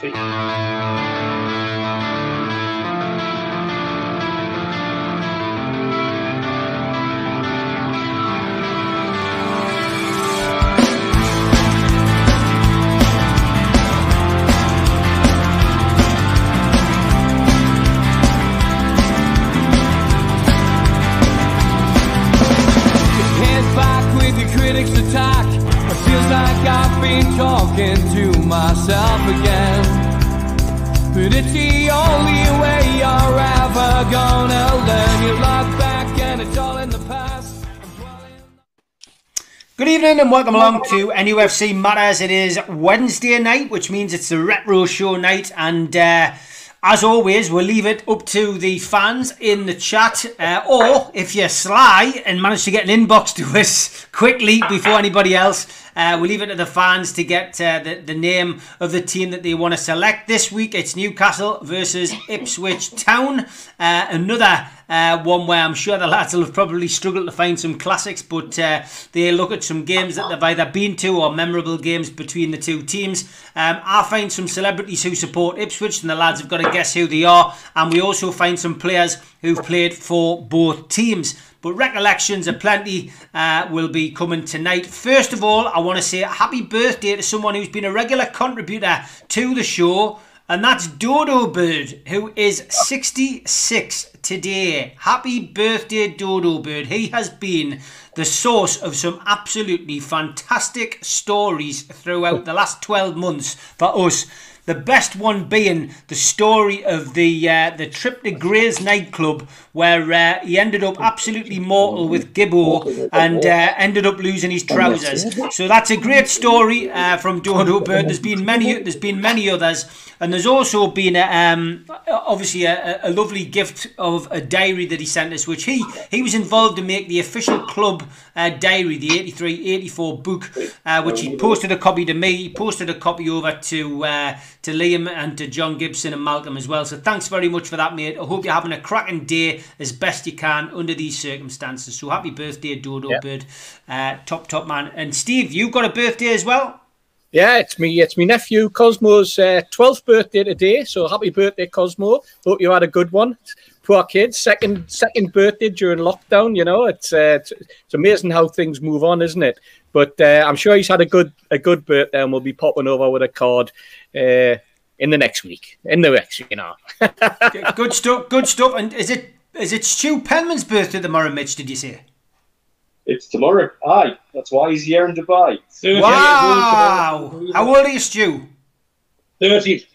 See. And welcome along to NUFC Matters. It is Wednesday night, which means it's the retro show night, and uh, as always, we'll leave it up to the fans in the chat, uh, or if you're sly and manage to get an inbox to us quickly before anybody else, uh, we'll leave it to the fans to get uh, the, the name of the team that they want to select. This week it's Newcastle versus Ipswich Town. Uh, another uh, one where I'm sure the lads will have probably struggled to find some classics, but uh, they look at some games that they've either been to or memorable games between the two teams. Um, I find some celebrities who support Ipswich, and the lads have got to guess who they are. And we also find some players who've played for both teams. But recollections aplenty uh, will be coming tonight. First of all, I want to say happy birthday to someone who's been a regular contributor to the show, and that's Dodo Bird, who is 66 today. Happy birthday, Dodo Bird. He has been the source of some absolutely fantastic stories throughout the last 12 months for us. The best one being the story of the uh, the trip to Gray's nightclub, where uh, he ended up absolutely mortal with Gibbo and uh, ended up losing his trousers. So that's a great story uh, from Dodo Bird. There's been many there's been many others, and there's also been a, um, obviously a, a lovely gift of a diary that he sent us, which he he was involved to make the official club uh, diary, the 83-84 book, uh, which he posted a copy to me. He posted a copy over to uh, to Liam and to John Gibson and Malcolm as well. So thanks very much for that, mate. I hope you're having a cracking day as best you can under these circumstances. So happy birthday, Dodo Yeah. Bird, uh, top top man. And Steve, you've got a birthday as well. Yeah, it's me. It's my nephew Cosmo's uh, twelfth birthday today. So happy birthday, Cosmo! Hope you had a good one. Poor kid, second second birthday during lockdown. You know, it's uh, it's, it's amazing how things move on, isn't it? But uh, I'm sure he's had a good a good birthday, and we'll be popping over with a card uh, in the next week. In the next, you know. good stuff. Good stuff. And is it is it Stu Penman's birthday tomorrow, Mitch? Did you say? It's tomorrow. Aye, that's why he's here in Dubai. 30 Wow! How old are you, Stu? 30.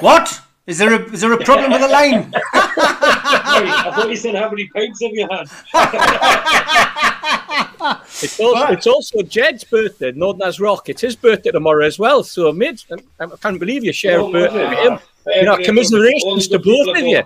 What? Is there a is there a problem with the line? I thought you said how many pints have you had? It's also, it's also Jed's birthday, Northerners Rock. It's his birthday tomorrow as well. So, mate, I I can't believe you share Oh, a birthday with him. You know, commiserations to both of you.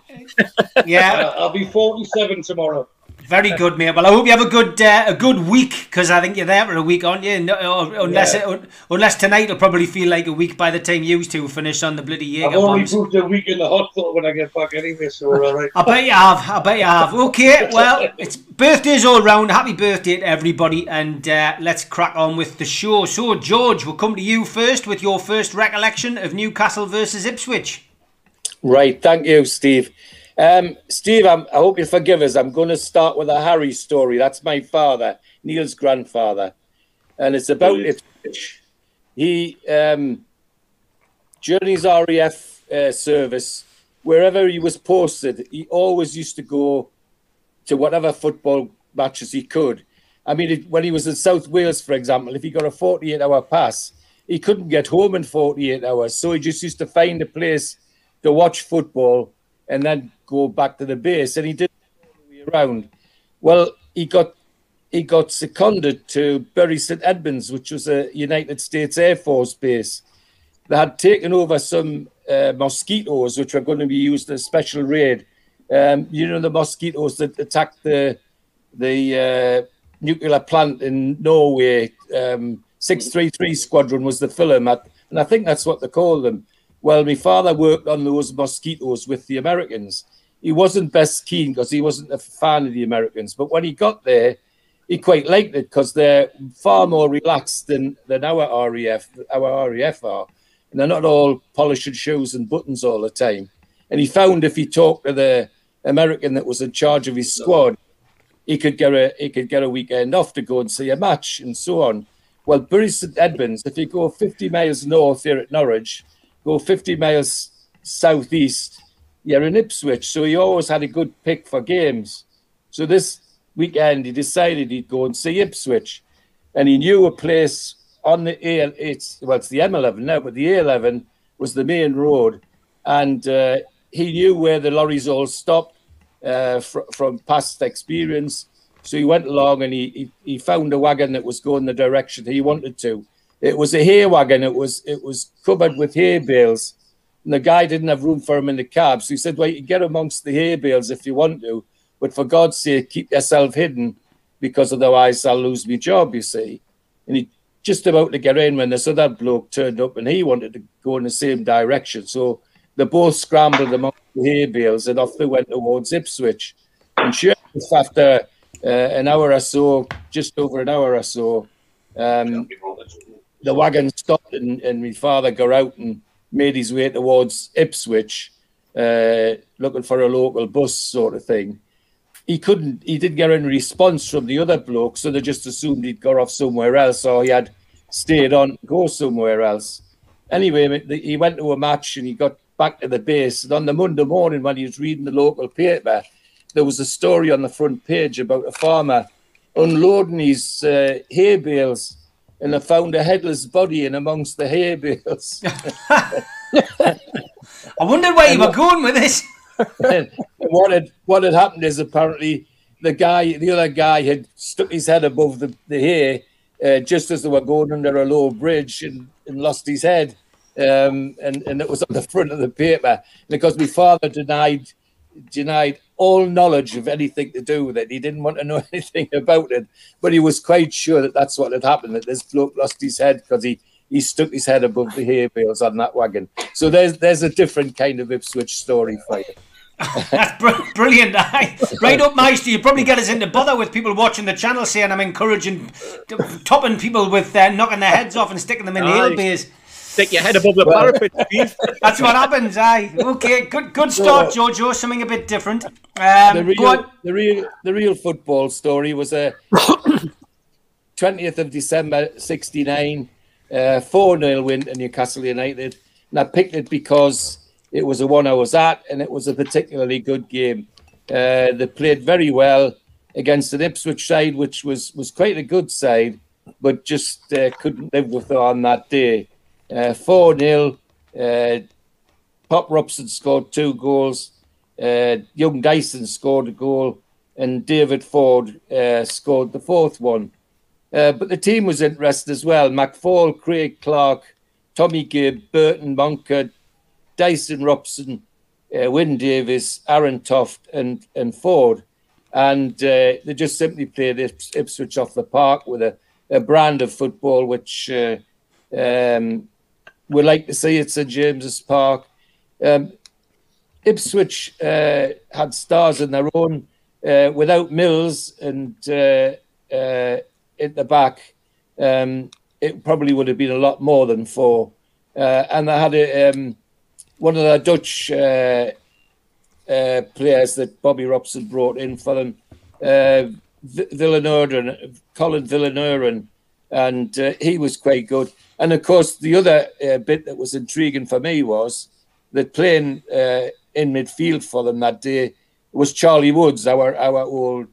Yeah, Uh, I'll be 47 tomorrow. Very good, mate. Well, I hope you have a good uh, a good week because I think you're there for a week, aren't you? No, unless Yeah. it, unless tonight will probably feel like a week by the time you two finish on the bloody I've only bombs. booked a week in the hospital when I get back anyway, so we're all right. I bet you have. I bet you have. Okay, well, it's birthdays all round. Happy birthday to everybody, and uh, let's crack on with the show. So, George, we'll come to you first with your first recollection of Newcastle versus Ipswich. Right, thank you, Steve. Um, Steve, I'm, I hope you forgive us. I'm going to start with a Harry story. That's my father, Neil's grandfather, and it's about. Ipswich. He, um, during his RAF uh, service, wherever he was posted, he always used to go to whatever football matches he could. I mean, it, when he was in South Wales, for example, if he got a 48 hour pass, he couldn't get home in 48 hours. So he just used to find a place to watch football and then go back to the base. And he did it all the way around. Well, he got he got seconded to Bury St Edmunds, which was a United States Air Force base. They had taken over some uh, mosquitoes, which were going to be used in a special raid. Um, you know the mosquitoes that attacked the the uh, nuclear plant in Norway. Um, 633 Squadron was the film, and I think that's what they call them. Well, my father worked on those mosquitoes with the Americans. He wasn't best keen because he wasn't a fan of the Americans, but when he got there, he quite liked it because they're far more relaxed than, than our RAF, our RAF are. and they're not all polishing shoes and buttons all the time. And he found if he talked to the American that was in charge of his squad, he could get a he could get a weekend off to go and see a match and so on. Well, Bury St Edmunds, if you go 50 miles north here at Norwich, go 50 miles southeast, you're in Ipswich. So he always had a good pick for games. So this weekend he decided he'd go and see Ipswich, and he knew a place on the A. It's well, it's the M11 now, but the A11 was the main road, and uh, he knew where the lorries all stopped uh, fr- from past experience. So he went along and he, he he found a wagon that was going the direction he wanted to. It was a hay wagon. It was it was covered with hay bales, and the guy didn't have room for him in the cab. So he said, "Well, you can get amongst the hay bales if you want to, but for God's sake, keep yourself hidden, because otherwise I'll lose my job." You see, and he just about to get in when this other bloke turned up, and he wanted to go in the same direction. So they both scrambled amongst the hay bales, and off they went towards Ipswich. And sure after uh, an hour or so, just over an hour or so, um, the wagon stopped and, and my father got out and made his way towards Ipswich, uh, looking for a local bus sort of thing. He couldn't, he didn't get any response from the other bloke, so they just assumed he'd got off somewhere else or he had stayed on to go somewhere else. Anyway, he went to a match and he got back to the base. And on the Monday morning, when he was reading the local paper, there was a story on the front page about a farmer unloading his uh, hay bales and they found a headless body in amongst the hay bales. I wondered where you were going with this. what had what had happened is apparently the guy, the other guy, had stuck his head above the, the hay uh, just as they were going under a low bridge and, and lost his head. Um, and, and it was on the front of the paper. because my father denied denied all knowledge of anything to do with it. He didn't want to know anything about it, but he was quite sure that that's what had happened. That this bloke lost his head because he he stuck his head above the hay bales on that wagon. So there's there's a different kind of Ipswich story for you. That's br- brilliant. right up my street. You probably get us into bother with people watching the channel saying I'm encouraging, topping people with uh, knocking their heads off and sticking them in ale bays. Stick your head above the parapet, Steve. That's what happens, aye. Okay, good good start, Jojo. Something a bit different. Um, the real, the real, the real football story was a twentieth of December '69, uh, four 0 win to Newcastle United, and I picked it because it was the one I was at, and it was a particularly good game. Uh, they played very well against an Ipswich side, which was was quite a good side, but just uh, couldn't live with it on that day. Uh, 4 0. Uh, Pop Robson scored two goals. Uh, Young Dyson scored a goal. And David Ford scored the fourth one. but the team was interested as well. McFaul, Craig Clark, Tommy Gibb, Burton Moncur, Dyson Robson, uh, Wyn Davies, Arentoft, and and Ford, and uh, they just simply played Ips- Ipswich off the park with a, a brand of football which uh, um, we like to see at St James's Park. Um, Ipswich uh, had stars in their own uh, without Mills and uh, uh at the back. Um, it probably would have been a lot more than four. Uh, and they had a, um, one of the Dutch uh, players that Bobby Robson brought in for them, uh, Viljoen, Colin Viljoen, and he was quite good. And of course, the other uh, bit that was intriguing for me was that playing uh, in midfield for them that day was Charlie Woods, our our old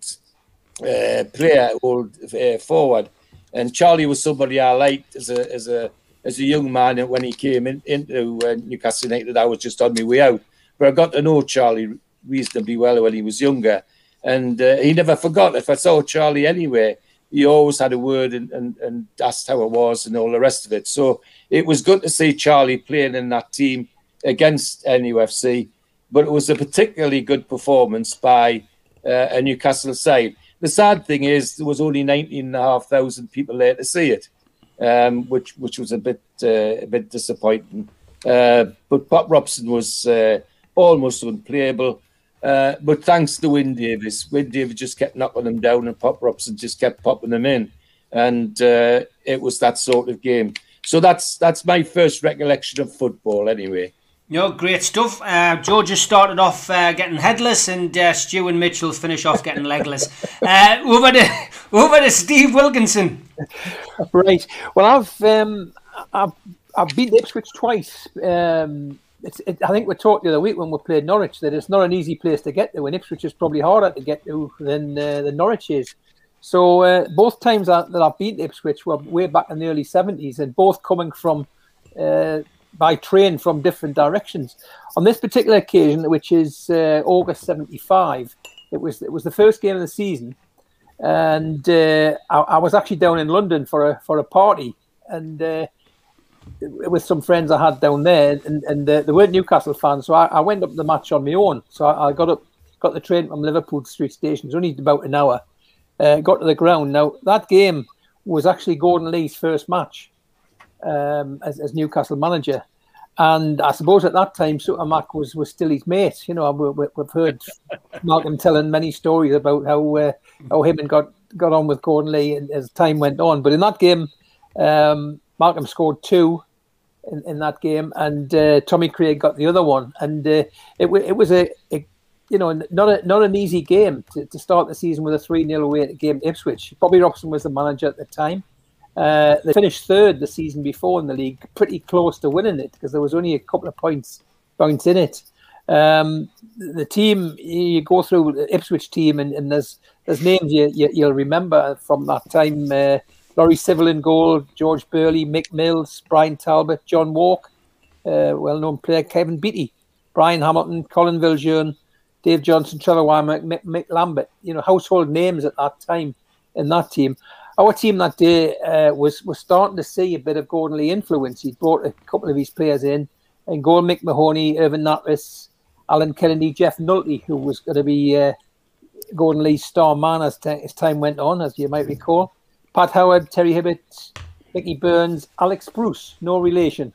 uh, player, old uh, forward. And Charlie was somebody I liked as a as a as a young man. And when he came in, into uh, Newcastle United, I was just on my way out. But I got to know Charlie reasonably well when he was younger, and uh, he never forgot. If I saw Charlie anywhere, he always had a word and, and, and asked how it was and all the rest of it. So it was good to see Charlie playing in that team against NUFC, but it was a particularly good performance by uh, a Newcastle side. The sad thing is there was only 19,500 people there to see it, um, which which was a bit uh, a bit disappointing. Uh, but Pop Robson was uh, almost unplayable. Uh, but thanks to Wyn Davies, Wyn Davies just kept knocking them down, and Pop Robson just kept popping them in, and uh, it was that sort of game. So that's that's my first recollection of football, anyway. No, great stuff. Uh, George just started off uh, getting headless, and uh, Stu and Mitchell finish off getting legless. Uh, over to over to Steve Wilkinson. Right. Well, I've um, I've I've been to Ipswich twice. Um, it's, it, I think we talked the other week when we played Norwich that it's not an easy place to get to, and Ipswich is probably harder to get to than uh, than Norwich is. So uh, both times that, that I've to Ipswich were way back in the early seventies, and both coming from uh, by train from different directions. On this particular occasion, which is uh, August '75, it was it was the first game of the season, and uh, I, I, was actually down in London for a for a party, and uh, with some friends I had down there, and, and uh, they weren't Newcastle fans, so I, I, went up the match on my own. So I, I, got up, got the train from Liverpool Street Station. It's only about an hour. Uh, got to the ground. Now that game was actually Gordon Lee's first match um, as, as, Newcastle manager. And I suppose at that time, Supermac was, was still his mate. You know, we, have heard Malcolm telling many stories about how uh, how him and got got on with Gordon Lee as time went on. But in that game, um, Malcolm scored two in, in that game, and uh, Tommy Craig got the other one. And uh, it, it was a, a, you know not a, not an easy game to, to start the season with a three 0 away game Ipswich. Bobby Robson was the manager at the time. Uh, they finished third the season before in the league, pretty close to winning it because there was only a couple of points points in it. Um, the team you go through Ipswich team, and, and there's there's names you, you will remember from that time. Uh, Laurie Sivell in goal, George Burley, Mick Mills, Brian Talbot, John Wark, uh, well-known player, Kevin Beattie, Brian Hamilton, Colin Viljoen, Dave Johnson, Trevor Whymark, Mick, Mick, Lambert. You know, household names at that time in that team. Our team that day uh, was was starting to see a bit of Gordon Lee influence. He brought a couple of his players in, and goal Mick Mahoney, Irvin Nattrass, Alan Kennedy, Geoff Nulty, who was going to be uh, Gordon Lee's star man as, t- as time went on, as you might recall. Pat Howard, Terry Hibbitt, Mickey Burns, Alex Bruce, no relation,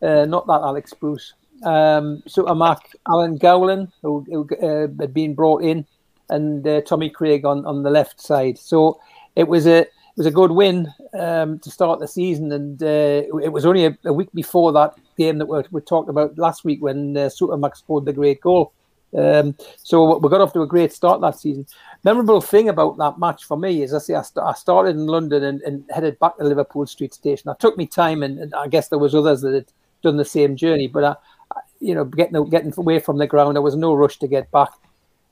uh, not that Alex Bruce. Um, Mac, Alan Gowling, who, who uh, had been brought in, and uh, Tommy Craig on, on the left side. So it was a it was a good win um, to start the season, and uh, it was only a, a, week before that game that we, talked about last week when uh, Mac scored the great goal. Um, so we got off to a great start that season memorable thing about that match for me is I say I, st- I started in London and, and, headed back to Liverpool Street Station. I took me time, and, and, I guess there was others that had done the same journey. But I, I, you know, getting getting away from the ground, there was no rush to get back.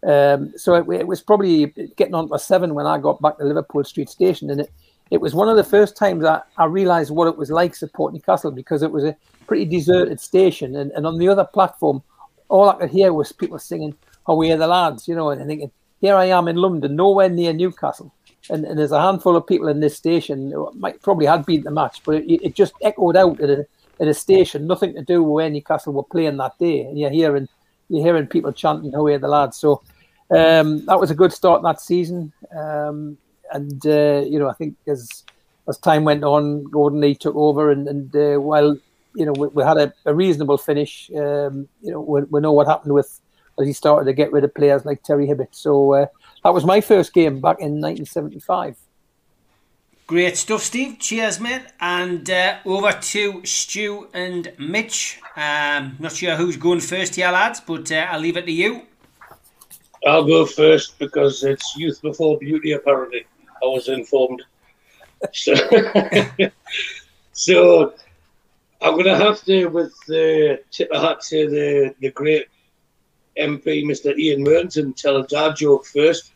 Um, so it, it, was probably getting on to seven when I got back to Liverpool Street Station, and it, it was one of the first times I, I realised what it was like supporting Newcastle because it was a pretty deserted station, and, and on the other platform, all I could hear was people singing "Away are the lads," you know, and thinking here I am in London, nowhere near Newcastle. And, and there's a handful of people in this station who might probably had been the match, but it, it just echoed out at a, at a station, nothing to do with where Newcastle were playing that day. And you're hearing you're hearing people chanting "Away are the lads!" So um, that was a good start that season. Um, and uh, you know, I think as as time went on, Gordon Lee took over, and, and uh, while you know we, we had a, a, reasonable finish, um, you know, we, we know what happened with as he started to get rid of players like Terry Hibbitt. So uh, that was my first game back in 1975. Great stuff, Steve. Cheers, mate. And uh, over to Stu and Mitch. Um, not sure who's going first here, lads, but uh, I'll leave it to you. I'll go first because it's youth before beauty, apparently. I was informed. So, so I'm going to have to, with the tip of hat to the, the great MP, Mr. Ian Merton, tell a dad joke first.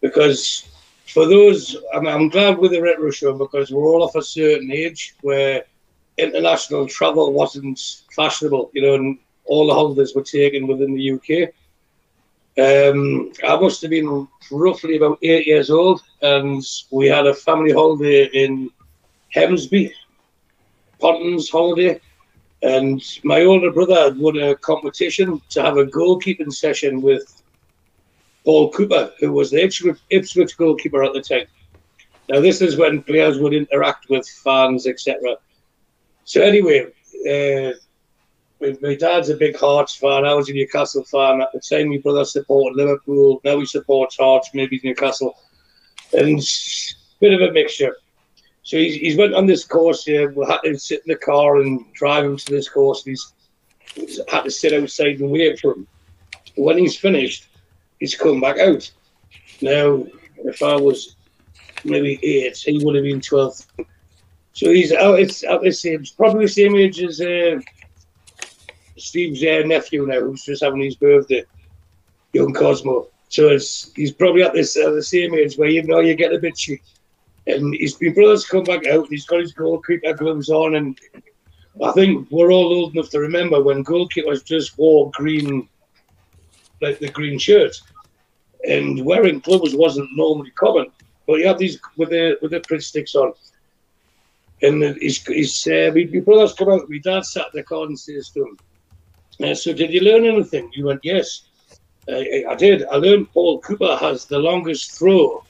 Because for those, I'm, I'm glad with the retro show because we're all of a certain age where international travel wasn't fashionable, you know, and all the holidays were taken within the UK. Um, I must have been roughly about eight years old, and we had a family holiday in Hemsby, Pontins holiday, and my older brother had won a competition to have a goalkeeping session with Paul Cooper, who was the Ipswich, goalkeeper at the time. Now, this is when players would interact with fans, etc. So, anyway, uh, my dad's a big Hearts fan. I was a Newcastle fan at the time. My brother supported Liverpool. Now he supports Hearts, maybe Newcastle. And bit of a mixture. So he's, he's went on this course here. We had to sit in the car and drive him to this course. And he's had to sit outside and wait for him. When he's finished, he's come back out. Now, if I was maybe eight, he would have been 12. So he's out, it's out the same, probably the same age as uh, Steve's uh, nephew now, who's just having his birthday, young Cosmo. So he's probably at this the same age where you know you get a bit cheap. And his been brothers come back out. And he's got his goalkeeper gloves on, and I think we're all old enough to remember when goalkeepers just wore green, like the green shirt, and wearing gloves wasn't normally common. But he had these with the with the print sticks on. And his, his uh, my brothers come out. My dad sat in the car and says to him, uh, "So did you learn anything?" He went, "Yes, uh, I did. I learned Paul Cooper has the longest throw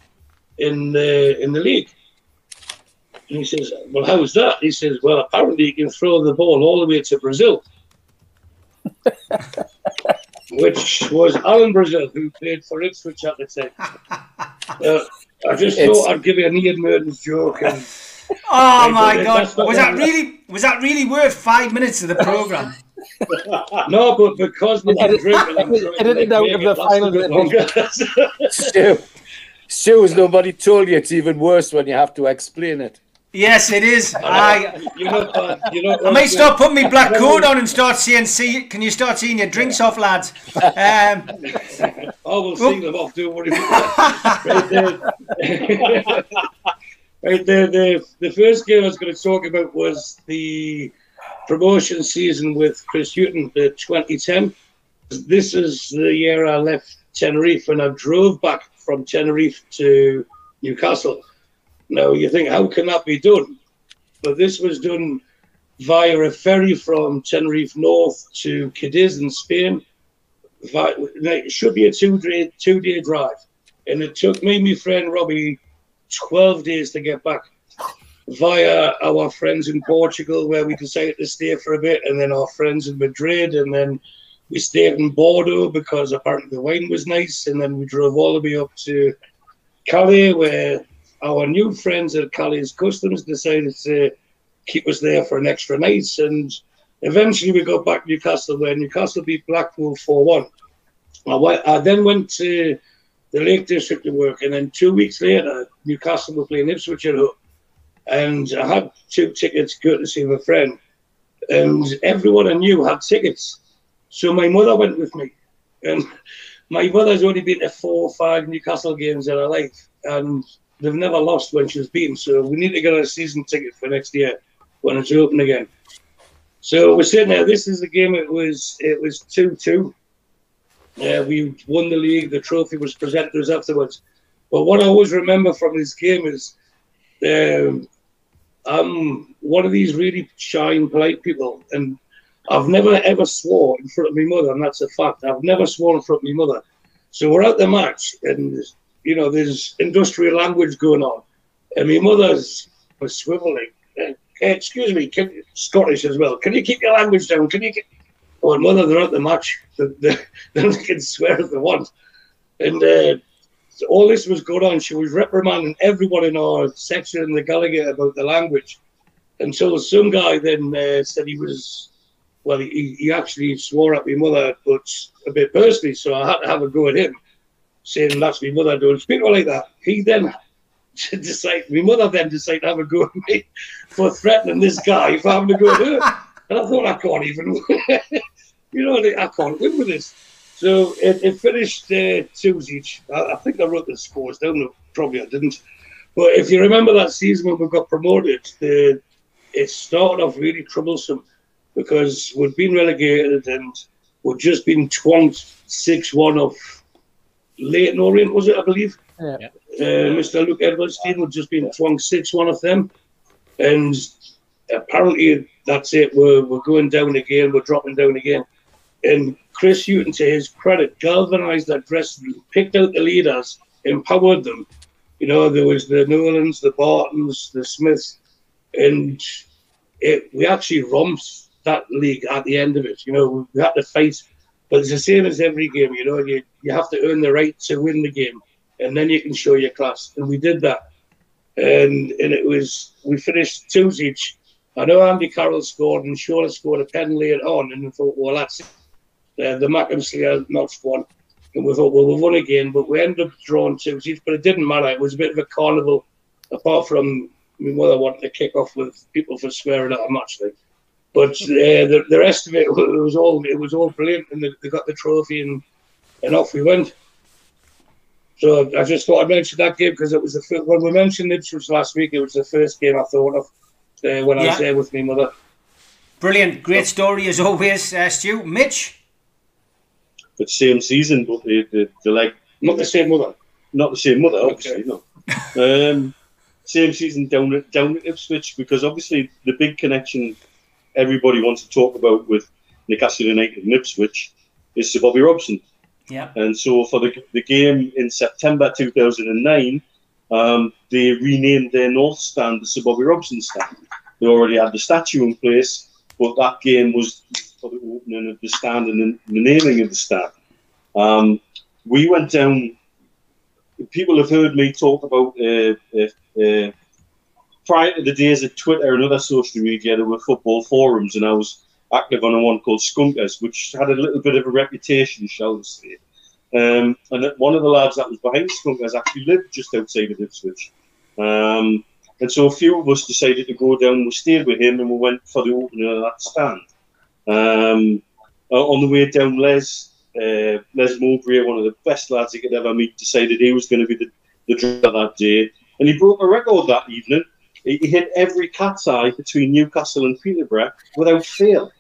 in the in the league." And he says, "Well, how's that?" He says, "Well, apparently you can throw the ball all the way to Brazil." Which was Alan Brazil, who played for Ipswich at the time. Uh, I just It's- thought I'd give you an Ian Merton's joke, and Oh Right, my god! Was that really was that really worth five minutes of the program? no, but because we've been Edit- drinking, I'm trying to edit it out it the last final a bit bit. longer. Stu, Stu, has nobody told you it's even worse when you have to explain it? Yes, it is. I you know, uh, you know. I may start putting my black coat on and start seeing. See, can you start seeing your drinks off, lads? Um, I will see them off. Don't worry. right there. right there. The, the first game I was going to talk about was the promotion season with Chris Hughton, the 2010. This is the year I left Tenerife and I drove back from Tenerife to Newcastle. Now you think, how can that be done? But this was done via a ferry from Tenerife North to Cadiz in Spain. It should be a two day two day drive, and it took me, and my friend Robbie, twelve days to get back via our friends in Portugal, where we decided to stay for a bit, and then our friends in Madrid, and then we stayed in Bordeaux because apparently the wine was nice, and then we drove all the way up to Calais, where our new friends at Calais Customs decided to keep us there for an extra night, and eventually we got back to Newcastle, where Newcastle beat Blackpool 4 1. I, then went to the Lake District to work, and then two weeks later, Newcastle were playing Ipswich at home. And I had two tickets courtesy of a friend, and everyone I knew had tickets. So my mother went with me, and my mother's only been to four or five Newcastle games in her life, and they've never lost when she was beaten. So we need to get a season ticket for next year when it's open again. So we're sitting there. This is the game. It was it was two two. Uh, we won the league. The trophy was presented to us afterwards. But what I always remember from this game is, um, I'm one of these really shy and polite people, and I've never ever swore in front of my mother, and that's a fact. I've never sworn in front of my mother. So we're at the match, and you know there's industrial language going on, and my mother's was swiveling. Uh, excuse me, can, Scottish as well. Can you keep your language down? Can you? Keep... Oh, mother, they're at the match. They, they, they can swear if they want. And uh, so all this was going on. She was reprimanding everyone in our section in the Gallowgate about the language. Until some guy then uh, said he was, well, he, he actually swore at my mother, but a bit personally. So I had to have a go at him, saying that's my mother. Don't like that. He then decided, my mother then decided to have a go at me for threatening this guy for having a go at her. And I thought, I can't even, you know, I can't win with this. So it, it finished uh, twos each. I, I think I wrote the scores down. Probably I didn't. But if you remember that season when we got promoted, the, it started off really troublesome because we'd been relegated and we'd just been twonked 6 1 off Leyton Orient, was it, I believe? Yeah. Uh, Mr. Luke Edwards' team had just been twonked 6 1 of them. And apparently that's it. We're, we're going down again. We're dropping down again. And Chris Hughton, to his credit, galvanized that dressing room, picked out the leaders, empowered them. You know, there was the Nolans, the Bartons, the Smiths, and it, we actually romped that league at the end of it. You know, we had to fight, but it's the same as every game. You know, you, you have to earn the right to win the game, and then you can show your class. And we did that. and and it was we finished two each. I know Andy Carroll scored and Shola scored a pen later on, and I thought, well, that's. Uh, the Macclesfield notched one, and we thought, well, we've won again, but we ended up drawing two each. But it didn't matter. It was a bit of a carnival, apart from my mother wanted to kick off with people for swearing at a match thing. But uh, the, the rest of it, it was all it was all brilliant, and they, they got the trophy, and and off we went. So I just thought I'd mention that game because it was the first, when we mentioned Ipswich last week. It was the first game I thought of uh, when I Yeah. was there with my mother. Brilliant, great story as always, uh, Stu. Mitch, But same season, but they, they, they're like Not the same mother. not the same mother, obviously. No. Um, same season down at down at Ipswich because obviously the big connection everybody wants to talk about with Newcastle United and Ipswich is Sir Bobby Robson. yeah, And so for the, the game in September 2009, um, they renamed their North Stand the Sir Bobby Robson Stand. They already had the statue in place, but that game was for the opening of the stand and the, the naming of the stand. Um, we went down. People have heard me talk about uh, uh, uh, prior to the days of Twitter and other social media. There were football forums, and I was active on a one called Skunkers, which had a little bit of a reputation, shall we say. Um, and one of the lads that was behind Skunkers actually lived just outside of Ipswich. Um, and so a few of us decided to go down. We stayed with him and we went for the opening of that stand. Um, on the way down, Les uh, Les Mowbray, one of the best lads you could ever meet, decided he was going to be the, the driver that day. And he broke a record that evening. He, he hit every cat's eye between Newcastle and Peterborough without fail.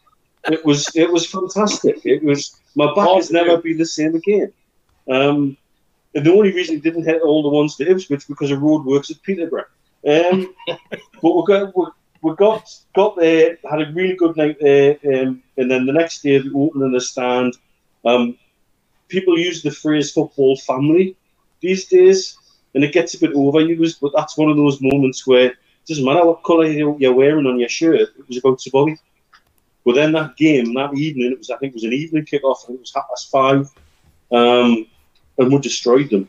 It was it was fantastic. It was my back has never been the same again. Um, and the only reason he didn't hit all the ones to Ipswich because of roadworks at Peterborough. Um, but we got we, we got got there, had a really good night there, um, and then the next day the opening the stand. Um, people use the phrase "football family" these days, and it gets a bit overused. But that's one of those moments where doesn't matter what colour you- you're wearing on your shirt. It was about Sir Bobby. But then that game, that evening, it was I think it was an evening kick-off. I it was half past five, um, and we destroyed them.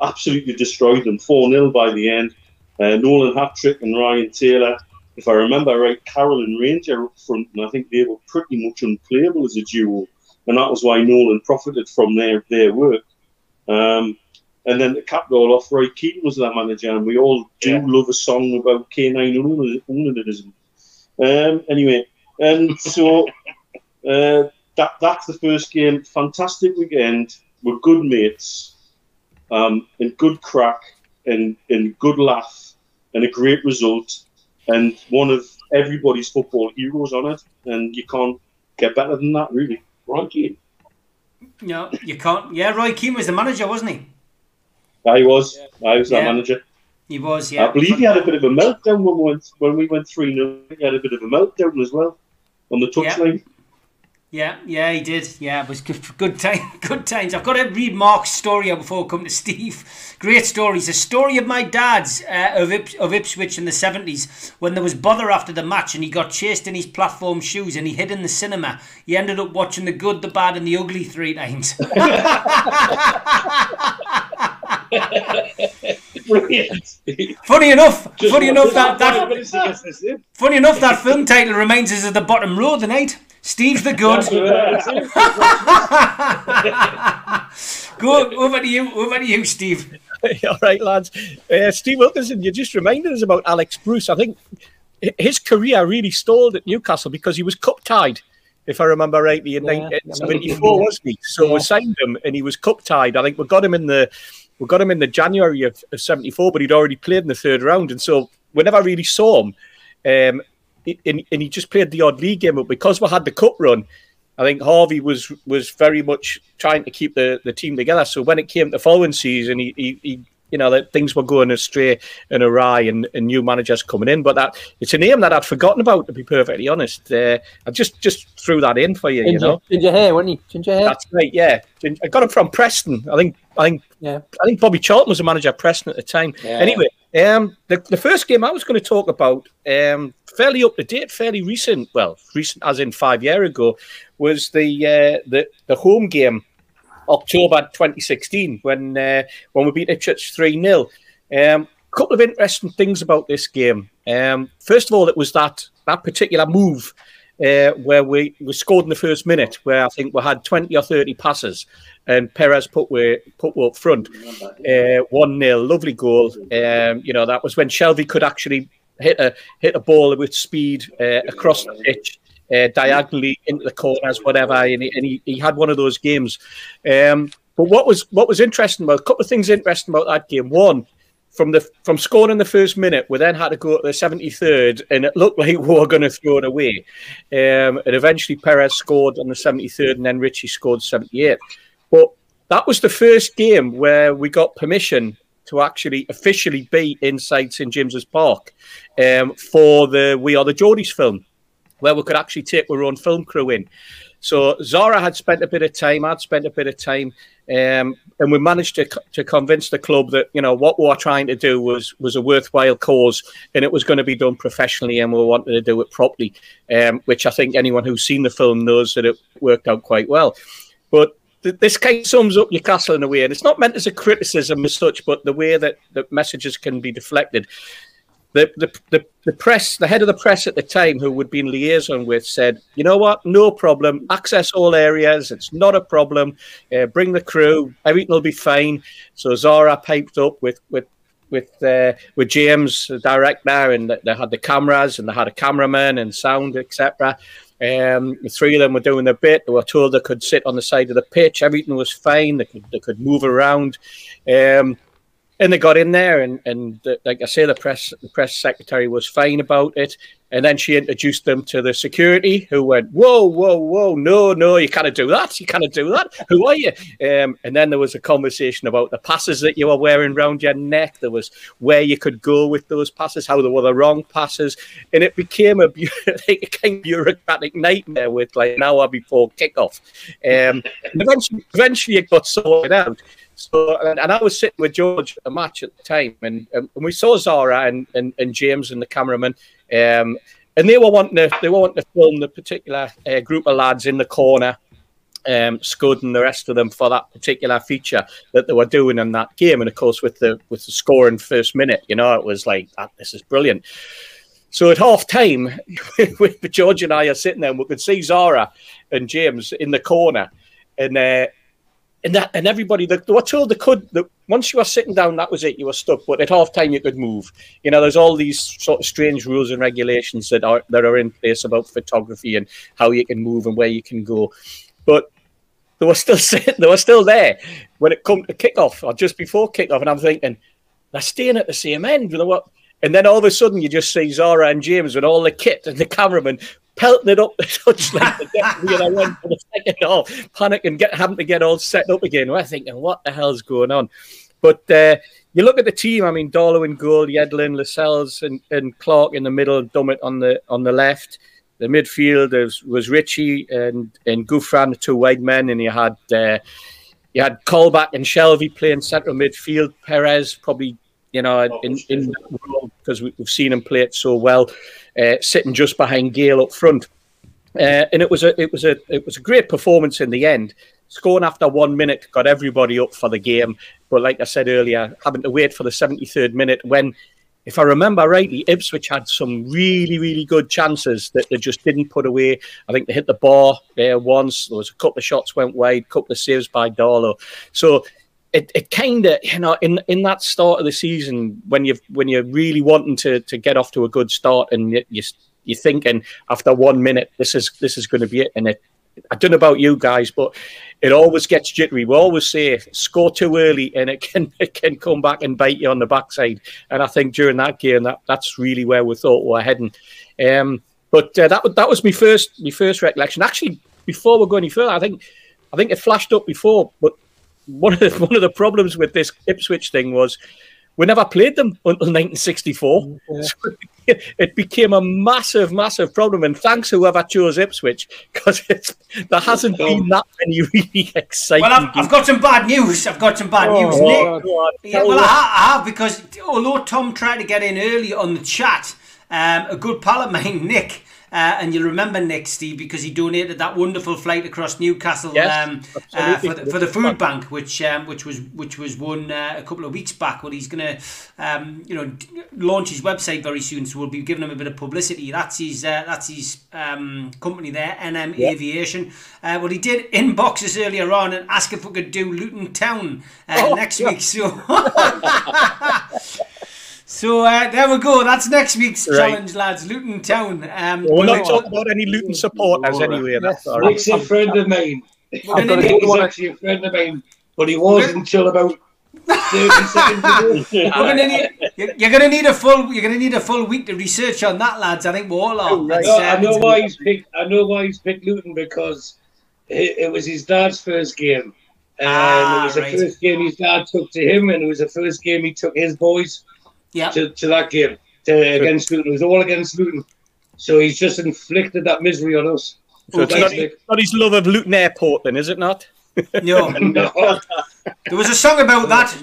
Absolutely destroyed them. Four 0 by the end. Uh, Nolan Hattrick and Ryan Taylor. If I remember right, Carroll and Ranger up front, and I think they were pretty much unplayable as a duo, and that was why Nolan profited from their their work. Um, and then to cap it all off, Roy Keaton was their manager, and we all do Yeah. love a song about K9 onanism. Um, anyway, and so uh, that that's the first game. Fantastic weekend. We're good mates, um, and good crack, and and good laugh, and a great result, and one of everybody's football heroes on it. And you can't get better than that, really. Ron Keane. no, you can't. Yeah, Roy Keane was the manager, wasn't he? I was, I was Yeah. that manager. He was. Yeah, I believe he had a bit of a meltdown when we went when we went three 0 He had a bit of a meltdown as well on the touchline. Yeah, yeah, he did. Yeah, it was good, good time, good times. I've got to read Mark's story before I come to Steve. Great stories. A story of my dad's uh, of, Ips- of Ipswich in the seventies when there was bother after the match and he got chased in his platform shoes and he hid in the cinema. He ended up watching the good, the bad, and the ugly three times. Brilliant. funny enough, Just funny enough just that, that minute to get this funny enough that film title reminds us of the bottom row tonight. Steve's the good. That's. Go over to you, over to you, Steve. All right, lads. Uh, Steve Wilkinson, you just reminded us about Alex Bruce. I think his career really stalled at Newcastle because he was cup tied, if I remember rightly, in Yeah, 1974, wasn't he? So Yeah. we signed him and he was cup tied. I think we got him in the we got him in the January of, of 74, but he'd already played in the third round. And so we never really saw him. Um, and, and he just played the odd league game, but because we had the cup run, I think Harvey was was very much trying to keep the, the team together. So when it came to the following season, he, he, he you know that things were going astray and awry, and, and new managers coming in. But that it's a name that I'd forgotten about, to be perfectly honest. Uh, I just just threw that in for you, you Ginger, know. ginger hair, wasn't he? Ginger hair. That's right, yeah. I got him from Preston. I think I think Yeah. I think Bobby Charlton was a manager at Preston at the time. Yeah. Anyway, um, the, the first game I was going to talk about, um, fairly up to date, fairly recent. Well, recent as in five year ago, was the uh, the the home game, October 2016, when uh, when we beat Ipswich three 0 um, a couple of interesting things about this game. Um, first of all, it was that that particular move uh, where we, we scored in the first minute, where I think we had 20 or 30 passes, and Perez put we put up front. Uh, one 0 lovely goal. Um, you know that was when Shelvey could actually hit a hit a ball with speed uh, across the pitch. Uh, diagonally into the corners, whatever, and, he, and he, he had one of those games. Um, but what was what was interesting about a couple of things interesting about that game. One, from the from scoring in the first minute, we then had to go to the 73rd, and it looked like we were going to throw it away. Um, and eventually, Perez scored on the 73rd, and then Ritchie scored 78. But that was the first game where we got permission to actually officially be inside St James's Park um, for the We Are the Geordies film, where we could actually take our own film crew in. So Zara had spent a bit of time, I'd spent a bit of time, um, and we managed to to convince the club that you know what we were trying to do was was a worthwhile cause, and it was going to be done professionally, and we wanted to do it properly. Um, which I think anyone who's seen the film knows that it worked out quite well. But this kind of sums up Newcastle in a way, and it's not meant as a criticism as such, but the way that the messages can be deflected the, the, the, the, press, the head of the press at the time, who would be in liaison with, said, "You know what? No problem. Access all areas. It's not a problem. Uh, bring the crew. Everything will be fine." So Zara piped up with with with uh, with James, the director, and they had the cameras and they had a cameraman and sound, etc. Um, the three of them were doing their bit. They were told they could sit on the side of the pitch. Everything was fine. They could they could move around. Um, and they got in there, and and the, like I say, the press the press secretary was fine about it, and then she introduced them to the security, who went, "Whoa, whoa, whoa! No, no, you can't do that! You can't do that! Who are you?" Um, and then there was a conversation about the passes that you were wearing around your neck. There was where you could go with those passes, how they were the wrong passes, and it became a, a kind of bureaucratic nightmare with like an hour before kickoff. Um, eventually, eventually, it got sorted out. So, and, and, I was sitting with George a match at the time, and, and we saw Zara and, and, and James and the cameraman, um, and they were wanting to they were wanting to film the particular uh, group of lads in the corner, um, Scud and the rest of them for that particular feature that they were doing in that game, and of course with the with the scoring first minute, you know, it was like ah, this is brilliant. So at half time, with George and I are sitting there, and we could see Zara and James in the corner, and. Uh, and that and everybody they, they were told they could that once you were sitting down that was it you were stuck. But at half time you could move. You know there's all these sort of strange rules and regulations that are that are in place about photography and how you can move and where you can go. But they were still sitting they were still there when it come to kickoff or just before kickoff. And i'm thinking they're staying at the same end you know what? And then all of a sudden, you just see Zara and James with all the kit and the cameraman pelting it up the touchline other one for the second half, panicking, get having to get all set up again. We're thinking, what the hell's going on? But uh, you look at the team. I mean, Darlow goal, Yedlin, Lascelles, and, and Clark in the middle, Dummett on the on the left. The midfield was, Ritchie and and Gouffran, the two wide men, and you had uh, you had Colback and Shelvey playing central midfield. Perez probably you know in in because we've seen him play it so well uh, sitting just behind Gayle up front. Uh, and it was a it was a it was a great performance in the end. Scoring after one minute got everybody up for the game. But like I said earlier, having to wait for the 73rd minute when, if I remember rightly, Ipswich had some really, really good chances that they just didn't put away. I think they hit the bar there once. There was a couple of shots went wide, couple of saves by Darlow. So it, it kind of you know in in that start of the season when you when you're really wanting to to get off to a good start and you, you you're thinking after one minute this is this is going to be it and it I don't know about you guys, but it always gets jittery. We always say score too early, and it can it can come back and bite you on the backside. And I think during that game, that that's really where we thought we were heading. Um, but uh, that that was my first my first recollection. Actually, before we go any further, I think I think it flashed up before, but one of the, one of the problems with this Ipswich thing was we never played them until 1964. Yeah. So it became a massive, massive problem. And thanks whoever chose Ipswich, because there hasn't been that many really exciting. Well, I've, I've, got some bad news. I've got some bad oh, news, Nick. Yeah, well, I have because although Tom tried to get in early on the chat, um, a good pal of mine, Nick, uh, and you'll remember Nick Steve because he donated that wonderful flight across Newcastle Yes, um, uh, for, the, for the food bank, which um, which was which was won uh, a couple of weeks back. Well, he's going to um, you know launch his website very soon, so we'll be giving him a bit of publicity. That's his uh, that's his um, company there, NM Aviation. Uh, well, he did inbox us earlier on and ask if we could do Luton Town uh, Oh, next yeah. week. So. So uh, there we go. That's next week's Right. challenge, lads. Luton Town. Um, We're we'll not talking about any Luton supporters anyway. That's all right. Nick's a friend of mine. I've got a Nick good He's actually a friend of mine, but he was until about 30 seconds ago. We're gonna need, you're, you're gonna need a full. You're gonna need a full week to research on that, lads. I think we all are. That's, No, uh, I know why he's picked. I know why he's picked Luton because it, it was his dad's first game, and Ah, it was the right. first game his dad took to him, and it was the first game he took his boys Yeah. to, to that game to, against Luton. It was all against Luton, so he's just inflicted that misery on us. So it's not, not his love of Luton Airport, then, is it not? No, No, there was a song about that.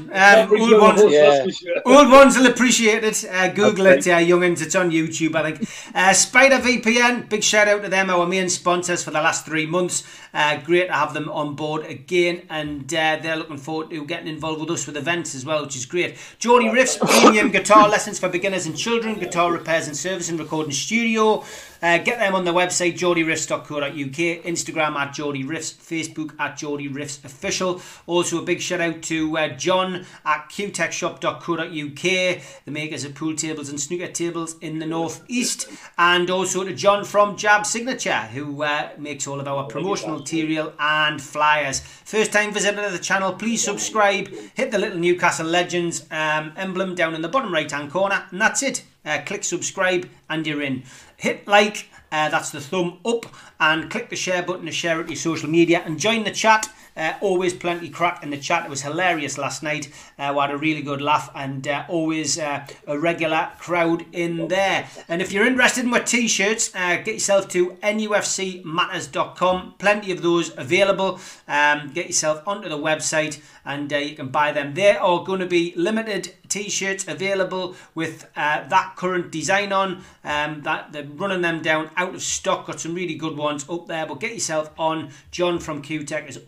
Um, old ones, Yeah. Old ones will appreciate it. Uh, Google it, uh, youngins. It's on YouTube, I think. Uh, Spider VPN, big shout out to them, our main sponsors for the last three months. Uh, great to have them on board again, and uh, they're looking forward to getting involved with us with events as well, which is great. Geordie Riffs, premium guitar lessons for beginners and children, guitar repairs and service and recording studio. Uh, get them on the website geordieriffs.co.uk, Instagram at Geordie Riffs, Facebook at Geordie Riffs Official. Also, a big shout out to uh, John at qtechshop.co.uk, the makers of pool tables and snooker tables in the northeast, and also to John from Jab Signature, who uh, makes all of our promotional material and flyers. First time visitor to the channel, please subscribe, hit the little Newcastle Legends um, emblem down in the bottom right hand corner, and that's it. Uh, click subscribe and you're in. Hit like, uh, that's the thumb up, and click the share button to share it to your social media and join the chat. Uh, always plenty crack in the chat. It was hilarious last night. Uh, we had a really good laugh and uh, always uh, a regular crowd in there. And if you're interested in my t-shirts, uh, get yourself to nufcmatters.com. Plenty of those available. Um, get yourself onto the website and uh, you can buy them. There are going to be limited t-shirts available with that current design on. Um, that they're running them down out of stock. Got some really good ones up there. But get yourself on. John from Q QTech has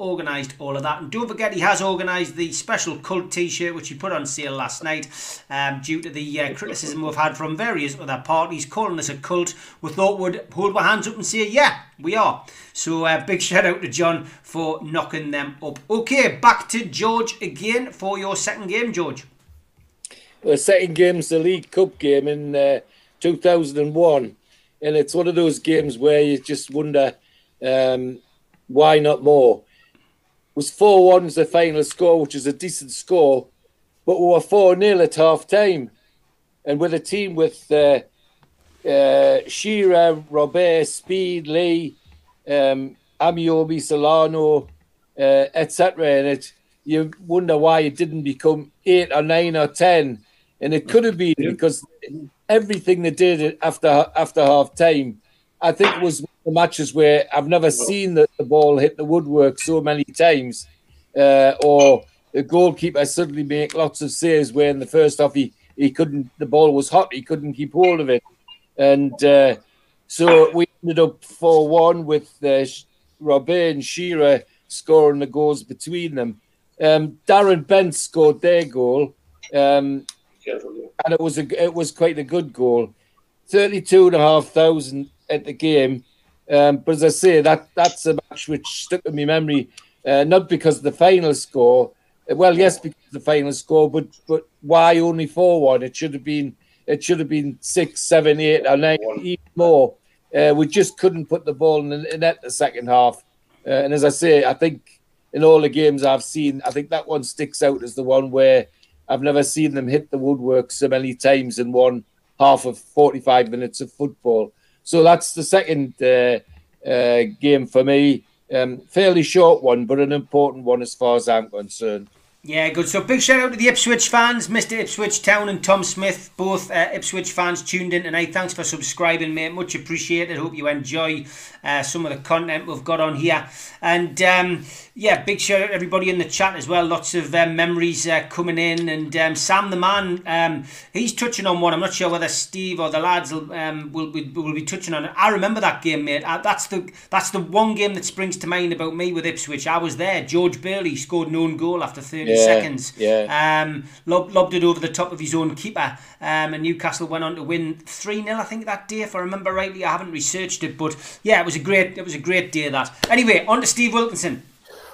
organised all of that, and don't forget he has organised the special cult t-shirt which he put on sale last night. Um, due to the uh, criticism we've had from various other parties calling us a cult, we thought we'd hold our hands up and say, yeah, we are. So uh, big shout out to John for knocking them up. Okay, back to George again for your second game, George. The second game's the League Cup game in uh, 2001, and it's one of those games where you just wonder um, why not more. Was 4 1 was the final score, which is a decent score, but we were 4 0 at half time. And with a team with uh, uh, Shearer, Robert, Speed, Lee, um, Ameobi, Solano, uh, etc. in it, you wonder why it didn't become eight or nine or ten. And it could have been because everything they did after after half time, I think was the matches where I've never seen the, the ball hit the woodwork so many times, uh, or the goalkeeper suddenly make lots of saves where in the first half he, he couldn't the ball was hot he couldn't keep hold of it, and uh, so we ended up four one with uh, Robert and Shearer scoring the goals between them. Um, Darren Bent scored their goal. Um, and it was a it was quite a good goal. Thirty-two and a half thousand at the game, um, but as I say, that that's a match which stuck in my memory, uh, not because of the final score. Uh, Well, yes, because of the final score, but but why only four one? It should have been it should have been six, seven, eight, or nine, even more. Uh, we just couldn't put the ball in the net the second half. Uh, and as I say, I think in all the games I've seen, I think that one sticks out as the one where I've never seen them hit the woodwork so many times in one half of 45 minutes of football. So that's the second uh, uh, game for me. Um, fairly short one, but an important one as far as I'm concerned. Yeah, good. So big shout out to the Ipswich fans, Mr. Ipswich Town and Tom Smith, both uh, Ipswich fans tuned in tonight. Thanks for subscribing, mate. Much appreciated. Hope you enjoy uh, some of the content we've got on here. And um, yeah, big shout out to everybody in the chat as well. Lots of um, memories uh, coming in. And um, Sam the man, um, he's touching on one. I'm not sure whether Steve or the lads will, um, will, be, will be touching on it. I remember that game, mate. Uh, that's the that's the one game that springs to mind about me with Ipswich. I was there. George Burley scored an own goal after 30 Yeah, seconds. yeah. Um, lob, lobbed it over the top of his own keeper. Um, and Newcastle went on to win 3 0, I think, that day, if I remember rightly. I haven't researched it, but yeah, it was a great it was a great day that. Anyway, on to Steve Wilkinson.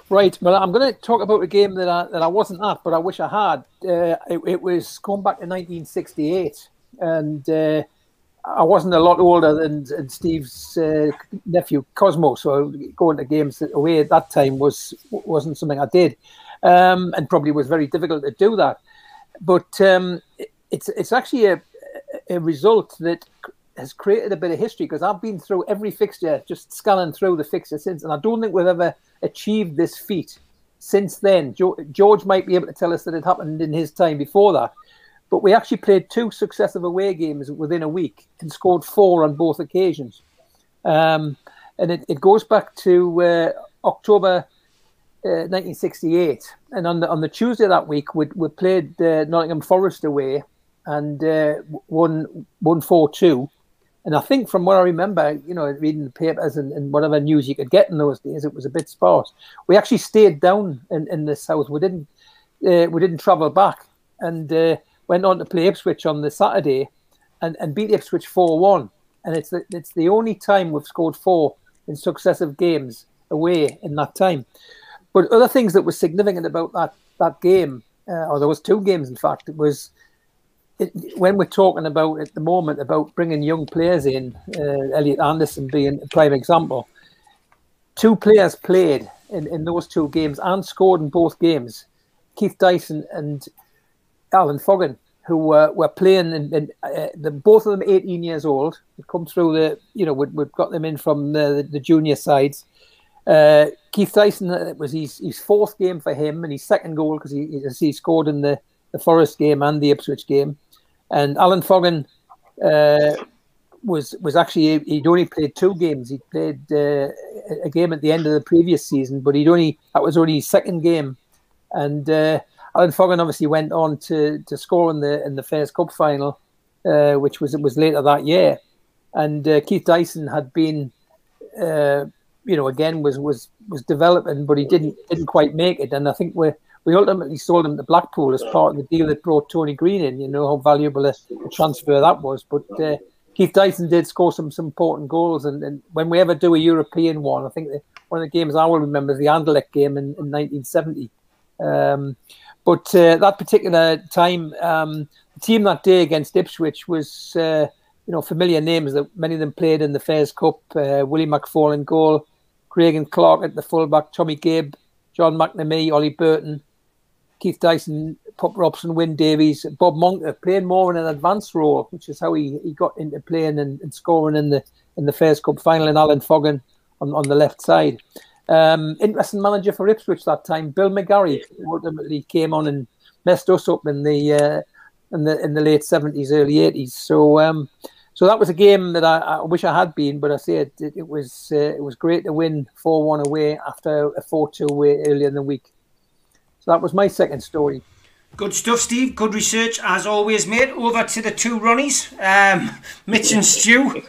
Right. Well, I'm going to talk about a game that I, that I wasn't at, but I wish I had. Uh, it, it was going back to 1968, and uh, I wasn't a lot older than, than Steve's uh, nephew Cosmo, so going to games away at that time was wasn't something I did, um, and probably was very difficult to do that. But um, it's it's actually a, a result that has created a bit of history because I've been through every fixture, just scanning through the fixture since, and I don't think we've ever achieved this feat since then. George might be able to tell us that it happened in his time before that, but we actually played two successive away games within a week and scored four on both occasions. Um, and it, it goes back to uh, October uh, 1968. And on the on the Tuesday that week, we, we played uh, Nottingham Forest away and uh, won won four two. And I think from what I remember, you know, reading the papers and, and whatever news you could get in those days, it was a bit sparse. We actually stayed down in, in the south. We didn't uh, we didn't travel back and uh, went on to play Ipswich on the Saturday and, and beat Ipswich four one. And it's the, it's the only time we've scored four in successive games away in that time. But other things that were significant about that that game, uh, or there was two games in fact, it was it, when we're talking about at the moment about bringing young players in, uh, Elliot Anderson being a prime example. Two players played in, in those two games and scored in both games. Keith Dyson and Alan Foggon, who were, were playing, and in, uh, the, both of them 18 years old. They'd come through the, you know, we, have got them in from the, the junior sides. Uh, Keith Dyson, uh, it was his, his fourth game for him and his second goal because he he scored in the, the Forest game and the Ipswich game. And Alan Foggon uh, was was actually he'd only played two games. He played uh, a game at the end of the previous season, but he'd only that was only his second game. And uh, Alan Foggon obviously went on to, to score in the in the Fairs Cup final, uh, which was was later that year. And uh, Keith Dyson had been, uh, you know, again was was was developing, but he didn't didn't quite make it. And I think we we ultimately sold him to Blackpool as part of the deal that brought Tony Green in. You know how valuable a, transfer that was. But uh, Keith Dyson did score some, some important goals. And, and when we ever do a European one, I think the, one of the games I will remember is the Anderlecht game in, in 1970. Um, but uh, that particular time, um, the team that day against Ipswich was, uh, you know, familiar names that many of them played in the Fairs Cup. Uh, Willie McFaul in goal, Craig and Clark at the fullback, Tommy Gibb, John McNamee, Ollie Burton, Keith Dyson, Pop Robson, Wyn Davies, Bob Monk playing more in an advanced role, which is how he, he got into playing and, and scoring in the in the Fairs Cup final, and Alan Foggon on, on the left side. Um, interesting manager for Ipswich that time, Bill McGarry, ultimately came on and messed us up in the uh, in the in the late seventies, early eighties. So um, so that was a game that I, I wish I had been, but I say it, it, it was uh, it was great to win four one away after a four two away earlier in the week. So that was my second story. Good stuff, Steve. Good research as always, mate. Over to the two Ronnies, um, Mitch and Stu.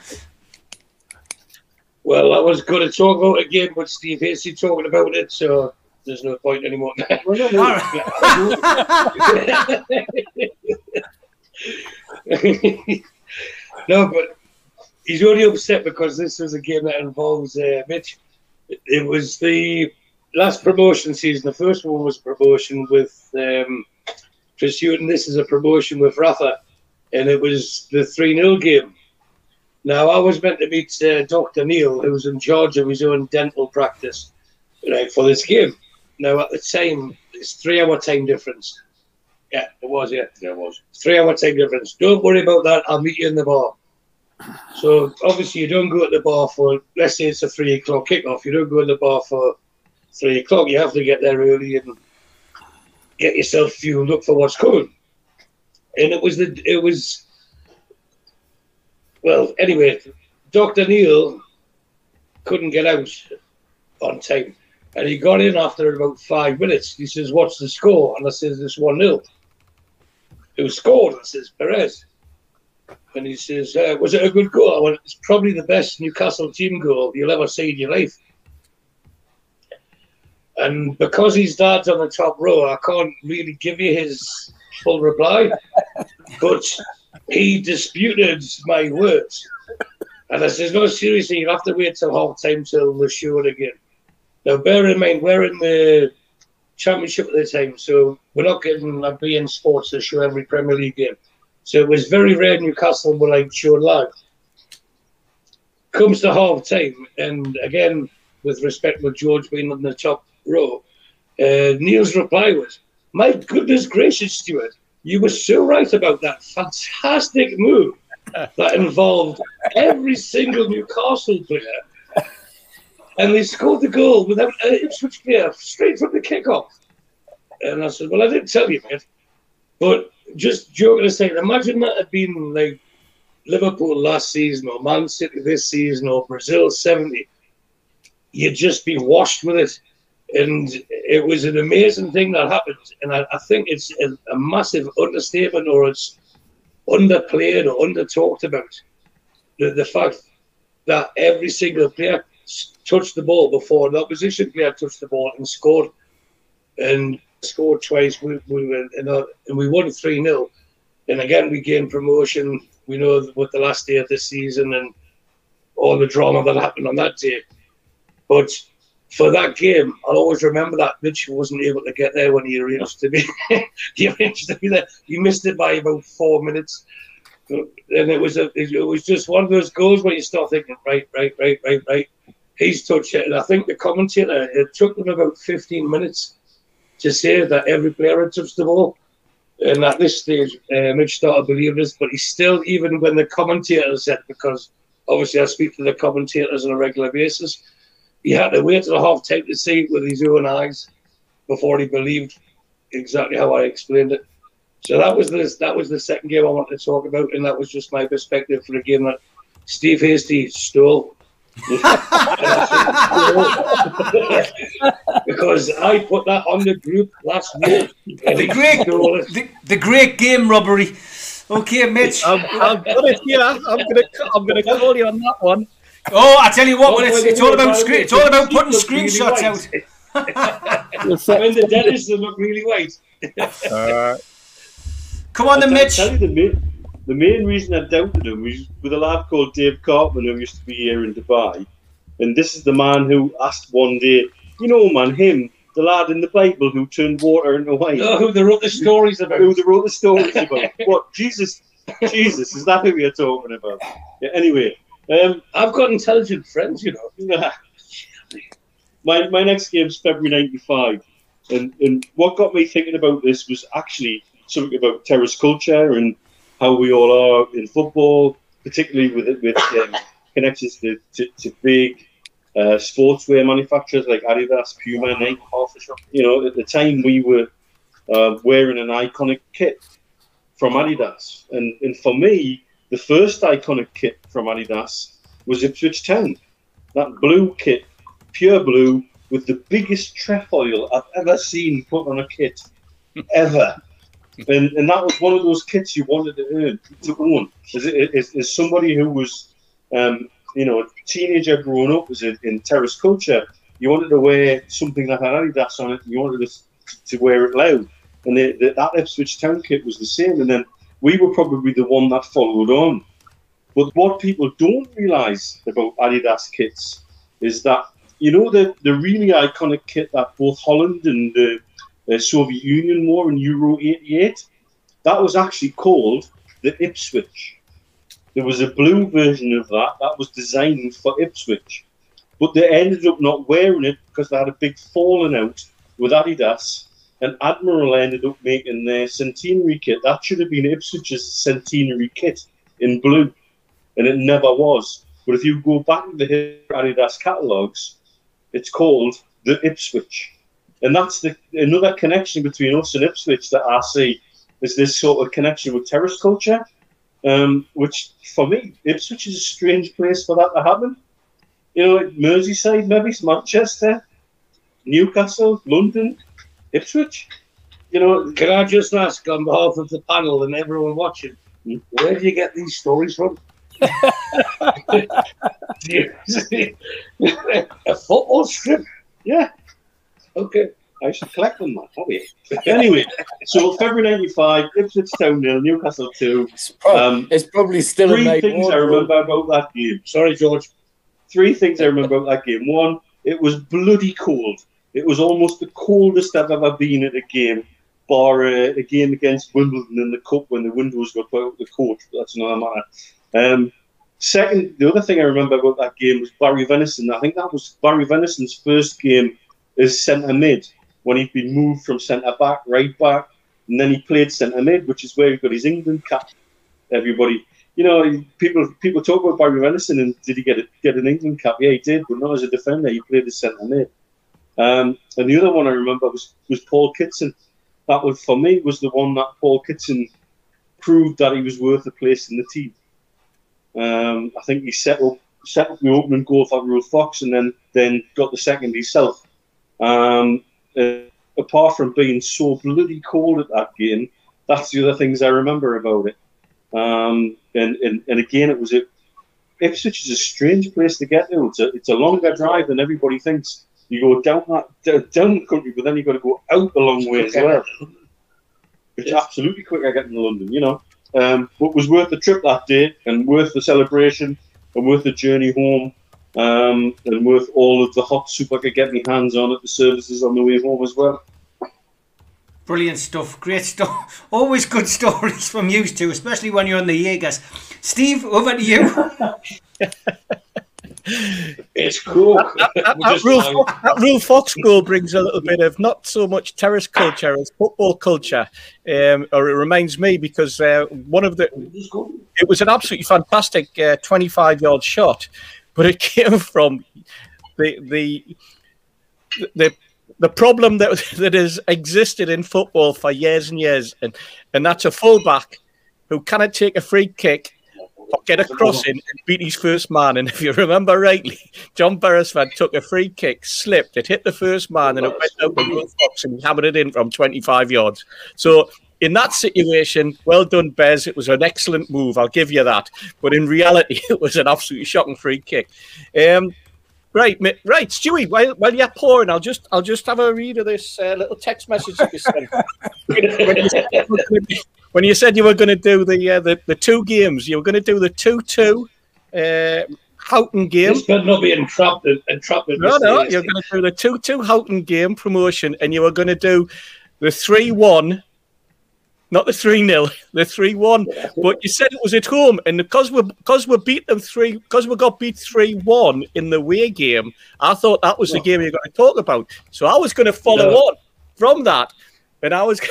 Well, I was going to talk about it again, but Steve Hasty talking about it, so there's no point anymore. No, but he's only upset because this was a game that involves uh, Mitch. It was the last promotion season. The first one was promotion with um, Chris Hughton. This is a promotion with Rafa, and it was the 3 0 game. Now, I was meant to meet uh, Dr. Neil, who was in charge of his own dental practice, right, for this game. Now, at the time, it's three hour time difference. Yeah, it was, yeah. Yeah, it was. Three hour time difference. Don't worry about that. I'll meet you in the bar. So, obviously, you don't go at the bar for, let's say it's a three o'clock kickoff. You don't go in the bar for three o'clock. You have to get there early and get yourself fueled up for what's coming. And it was the, it was, well, anyway, Dr. Neil couldn't get out on time. And he got in after about five minutes. He says, What's the score? And I says, It's 1 0. Who scored? I says, Perez. And he says, uh, Was it a good goal? I went, It's probably the best Newcastle team goal you'll ever see in your life. And because his dad's on the top row, I can't really give you his full reply. but he disputed my words. And I says, no, seriously, you have to wait till half time till show it again. Now, bear in mind, we're in the championship at the time, so we're not getting a beIN Sports to show every Premier League game. So it was very rare Newcastle were like showed live. Comes to half time, and again, with respect with George being on the top row, uh, Neil's reply was, My goodness gracious, Stuart, you were so right about that fantastic move that involved every single Newcastle player. And they scored the goal without an Ipswich player straight from the kickoff. And I said, Well, I didn't tell you, mate. But just joking aside, imagine that had been like Liverpool last season or Man City this season or Brazil 70. You'd just be washed with it. And it was an amazing thing that happened. And I, I think it's a, a massive understatement or it's underplayed or under talked about. The, the fact that every single player touched the ball before the opposition player touched the ball and scored, and scored twice. We, we were and we won three 0 and again we gained promotion. We know what the last day of the season and all the drama that happened on that day, but for that game, I'll always remember that Mitch wasn't able to get there when he arranged to be. he arranged to be there. He missed it by about four minutes, and it was a. It was just one of those goals where you start thinking, right, right, right, right, right. He's touched it, and I think the commentator. It took them about fifteen minutes to say that every player had touched the ball. And at this stage, uh, Mitch started believing this, but he still, even when the commentator said, because obviously I speak to the commentators on a regular basis, he had to wait till half time to see it with his own eyes before he believed exactly how I explained it. So that was the that was the second game I wanted to talk about, and that was just my perspective for a game that Steve Hasty stole. because I put that on the group last week. The great, the, the great game robbery. Okay, Mitch. I'm, I'm gonna here. I'm gonna I'm gonna call you on that one. Oh, I tell you what, well, it's, it's all about screen, it's all about putting screenshots out. when the dentist they look really white. Uh, Come on, then, I'll Mitch. tell you the main, the main reason I doubted him was with a lad called Dave Cartman who used to be here in Dubai. And this is the man who asked one day, you know, man, him, the lad in the Bible who turned water into wine. know who they wrote the stories about. Who they wrote the stories about. what? Jesus, Jesus, is that who we are talking about? Yeah, anyway, um, I've got intelligent friends, you know. my, my next game's February 95. And, and what got me thinking about this was actually something about terrace culture and how we all are in football, particularly with with um, connections to, to, to big uh, sportswear manufacturers like Adidas, Puma, Nike. You know, at the time we were uh, wearing an iconic kit from Adidas. And, and for me, the first iconic kit from Adidas was Ipswich Town. That blue kit, pure blue, with the biggest trefoil I've ever seen put on a kit, ever. and, and that was one of those kits you wanted to earn, to own. As, as, as somebody who was, um, you know, a teenager growing up as in, in terrace culture, you wanted to wear something that had Adidas on it, and you wanted to, to wear it loud. And the, the, that Ipswich Town kit was the same. And then we were probably the one that followed on. But what people don't realise about Adidas kits is that, you know, the, the really iconic kit that both Holland and the, Soviet Union wore in Euro 88, that was actually called the Ipswich. There was a blue version of that that was designed for Ipswich. But they ended up not wearing it because they had a big falling out with Adidas and Admiral ended up making their centenary kit. That should have been Ipswich's centenary kit in blue, and it never was. But if you go back to the Adidas catalogues, it's called the Ipswich, and that's the another connection between us and Ipswich that I see is this sort of connection with terrace culture, um, which for me Ipswich is a strange place for that to happen. You know, Merseyside, maybe Manchester, Newcastle, London, Ipswich. You know, Can I just ask on behalf of the panel and everyone watching, where do you get these stories from? A football strip? yeah, Okay. I should collect them, man. Hobby. Anyway, so February '95, Ipswich Town nil, Newcastle two. It's, prob- Um, it's probably still a Three things I remember about that game. Sorry, George. Three things I remember about that game. One, it was bloody cold. It was almost the coldest I've ever been at a game, bar uh, a game against Wimbledon in the cup when the windows got put out the court. That's another matter. Um, second, the other thing I remember about that game was Barry Venison. I think that was Barry Venison's first game as centre mid when he'd been moved from centre back, right back, and then he played centre mid, which is where he got his England cap. Everybody, you know, people people talk about Barry Venison and did he get a, get an England cap? Yeah, he did, but not as a defender. He played as centre mid. Um, and the other one I remember was was Paul Kitson. That was for me was the one that Paul Kitson proved that he was worth a place in the team. Um, I think he set up set up the opening goal for Ruel Fox and then then got the second himself. Um, uh, apart from being so bloody cold at that game, that's the other things I remember about it. Um, and, and, and again, it was a Ipswich is a strange place to get to. It's a, it's a longer drive than everybody thinks. You go down that down the country, but then you've got to go out a long way as well. It's absolutely quicker getting to London, you know. Um, but was worth the trip that day, and worth the celebration, and worth the journey home, um, and worth all of the hot soup I could get my hands on at the services on the way home as well. Brilliant stuff. Great stuff. Always good stories from you two, especially when you're on the Jaegers. Steve, over to you. It's cool. That, that, that, Ruel Fox, that Ruel Fox goal brings a little bit of not so much terrace culture as football culture, um, or it reminds me because uh, one of the it was an absolutely fantastic uh, 25 yard shot, but it came from the the the the problem that that has existed in football for years and years, and and that's a fullback who cannot take a free kick get a crossing and beat his first man. And if you remember rightly, John Beresford took a free kick, slipped, it hit the first man, and it went out the Ruel Fox and he hammered it in from 25 yards. So in that situation, well done, Bez. It was an excellent move. I'll give you that. But in reality, it was an absolutely shocking free kick. Um, right, right, Stewie. While, while you're pouring, I'll just I'll just have a read of this uh, little text message that you sent. when, you said you were gonna be- when you said you were going to do the, uh, the the two games, you were going to do the two-two uh, Hughton game. This better not be entrapped in, entrapped No, no, you're going to do the 2 2 Hughton game promotion and you were going to do the 3 1, not the 3 0, the 3 1. But you said it was at home, and because we because we beat them 3 because we got beat 3 1 in the away game, I thought that was the game you were going to talk about. So I was going to follow No. on from that, and I was.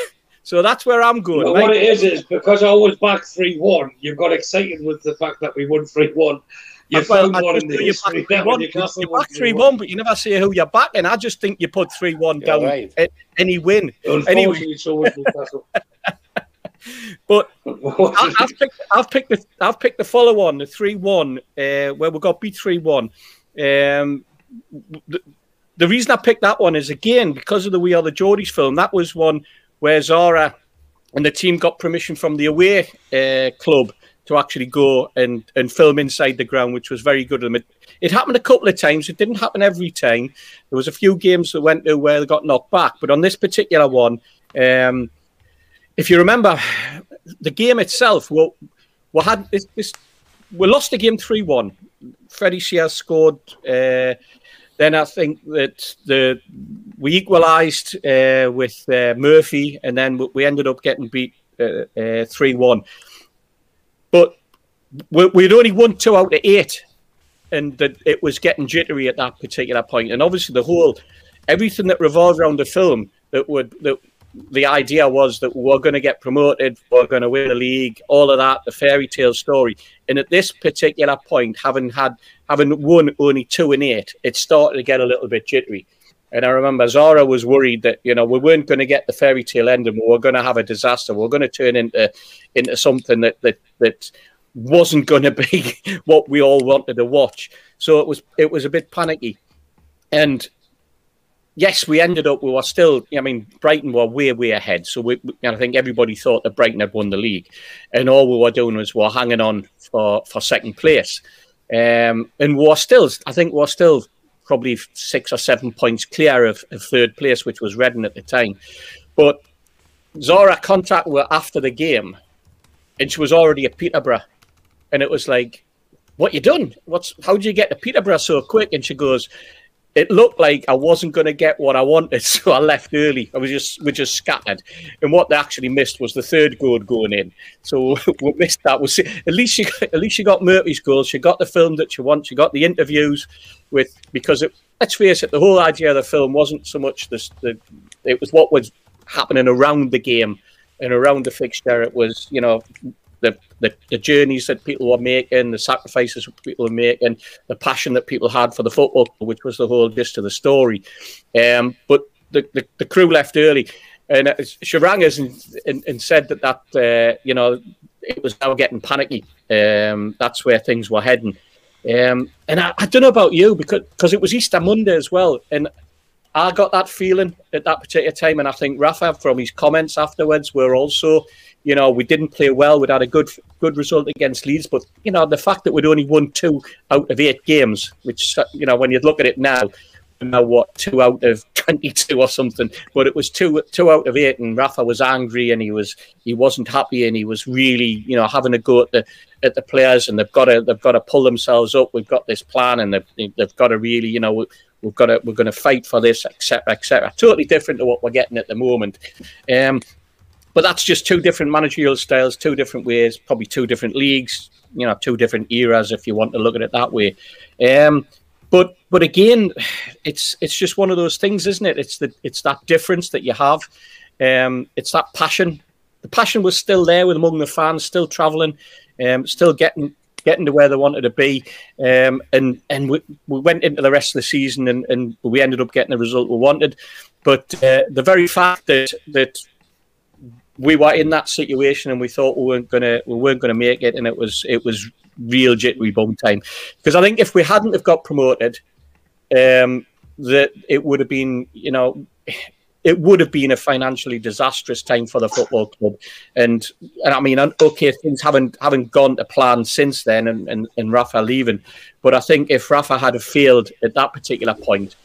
So that's where I'm going. But right? what it is is because I was back three one, you got excited with the fact that we won three one. You Well, found I one in the you're history. back 3-1. when Newcastle You're back 3 1, but you never say who you're backing. I just think you put 3 1 down right. any win. Unfortunately, Anyway. so. But I- I've picked, I've picked the, I've picked the follow on the three one, uh, where we got beat three one. Um, the, the reason I picked that one is again because of the We Are the Geordies film. That was one where Zara and the team got permission from the away uh, club to actually go and, and film inside the ground, which was very good of them. It, it happened a couple of times. It didn't happen every time. There was a few games that went to where they got knocked back, but on this particular one, um, if you remember, the game itself, we, we had this, this we lost the game three one. Freddie Sears scored. Uh, then I think that the we equalised uh, with uh, Murphy, and then we- ended up getting beat three one. But we, we'd only won two out of eight, and that it was getting jittery at that particular point. And obviously, the whole everything that revolved around the film that would that the idea was that we're going to get promoted, we're going to win the league, all of that, the fairy tale story. And at this particular point, having had having won only two and eight, it started to get a little bit jittery. And I remember Zara was worried that you know we weren't going to get the fairy tale ending, we were going to have a disaster, we we're going to turn into into something that that that wasn't going to be what we all wanted to watch. So it was it was a bit panicky, and yes, we ended up. We were still. I mean, Brighton were way way ahead. So we, I think everybody thought that Brighton had won the league, and all we were doing was we were hanging on for for second place, um, and we were still. I think we we're still probably six or seven points clear of, of third place, which was Reading at the time. But Zora contacted her after the game, and she was already at Peterborough, and it was like, "What you done? What's how did you get to Peterborough so quick?" And she goes, "It looked like I wasn't going to get what I wanted, so I left early. I was just we just scattered, and what they actually missed was the third goal going in. So we missed that. Was at least she at least she got Murphy's goal. She got the film that she wants. She got the interviews with because it, let's face it, the whole idea of the film wasn't so much this the it was what was happening around the game and around the fixture. It was, you know, the, the, the journeys that people were making, the sacrifices people were making, the passion that people had for the football, which was the whole gist of the story. Um, but the, the, the crew left early. And she rang us and, and, and said that, that uh, you know, it was now getting panicky. Um, that's where things were heading. Um, and I, I, don't know about you because because it was Easter Monday as well, and I got that feeling at that particular time, and I think Rafa, from his comments afterwards, were also, you know, we didn't play well. We'd had a good good result against Leeds, but you know, the fact that we'd only won two out of eight games, which you know, when you look at it now, now what two out of 22 or something but it was two two out of eight and rafa was angry and he was he wasn't happy and he was really you know having a go at the at the players and they've got to they've got to pull themselves up we've got this plan and they've, they've got to really you know we've got to we're going to fight for this etc etc totally different to what we're getting at the moment. Um but that's just two different managerial styles two different ways probably two different leagues you know two different eras if you want to look at it that way. Um but but again it's it's just one of those things isn't it? It's the it's that difference that you have. Um it's that passion. The passion was still there with among the fans still traveling um still getting getting to where they wanted to be. Um, and and we, we went into the rest of the season and, and we ended up getting the result we wanted. But uh, the very fact that that we were in that situation and we thought we weren't gonna we weren't gonna make it, and it was it was real jittery bum time. Because I think if we hadn't have got promoted, um, that it would have been you know it would have been a financially disastrous time for the football club. And and I mean, okay, things haven't haven't gone to plan since then, and, and, and Rafa leaving. But I think if Rafa had failed at that particular point,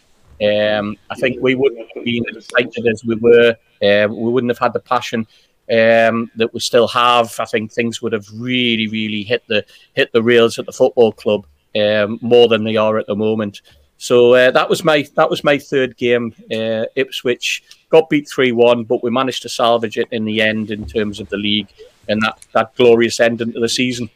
um, I think we wouldn't have been as excited as we were. Um, we wouldn't have had the passion um, that we still have. I think things would have really, really hit the hit the rails at the football club um, more than they are at the moment. So uh, that was my that was my third game. Uh, Ipswich got beat three one, but we managed to salvage it in the end in terms of the league and that that glorious ending to the season.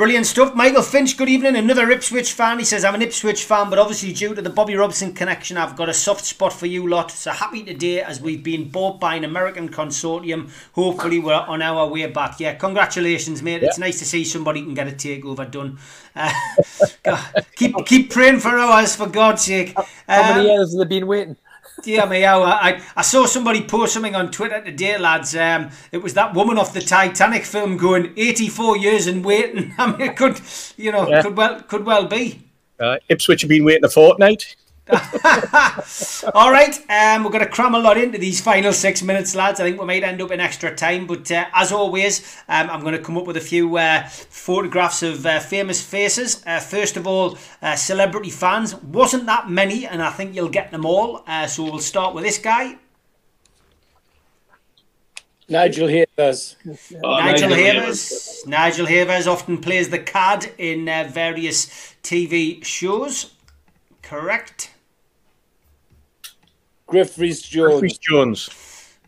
Brilliant stuff. Michael Finch, good evening. Another Ipswich fan. He says, I'm an Ipswich fan, but obviously, due to the Bobby Robson connection, I've got a soft spot for you lot. So happy today as we've been bought by an American consortium. Hopefully, we're on our way back. Yeah, congratulations, mate. Yeah. It's nice to see somebody can get a takeover done. Uh, keep keep praying for ours, for God's sake. How many um, years have they been waiting? Dear me, I, I saw somebody post something on Twitter today, lads. Um, it was that woman off the Titanic film going 84 years and waiting. I mean, it could, you know, yeah. could well could well be. Uh, Ipswich have been waiting a fortnight. All right, um, we're going to cram a lot into these final six minutes, lads. I think we might end up in extra time, but uh, as always, um, I'm going to come up with a few uh, photographs of uh, famous faces. Uh, first of all, uh, celebrity fans. Wasn't that many, and I think you'll get them all. Uh, so we'll start with this guy. Nigel Havers. Oh, Nigel, Havers. Nigel Havers often plays the cad in various TV shows. Correct. Griff Rhys Jones. Griff Jones.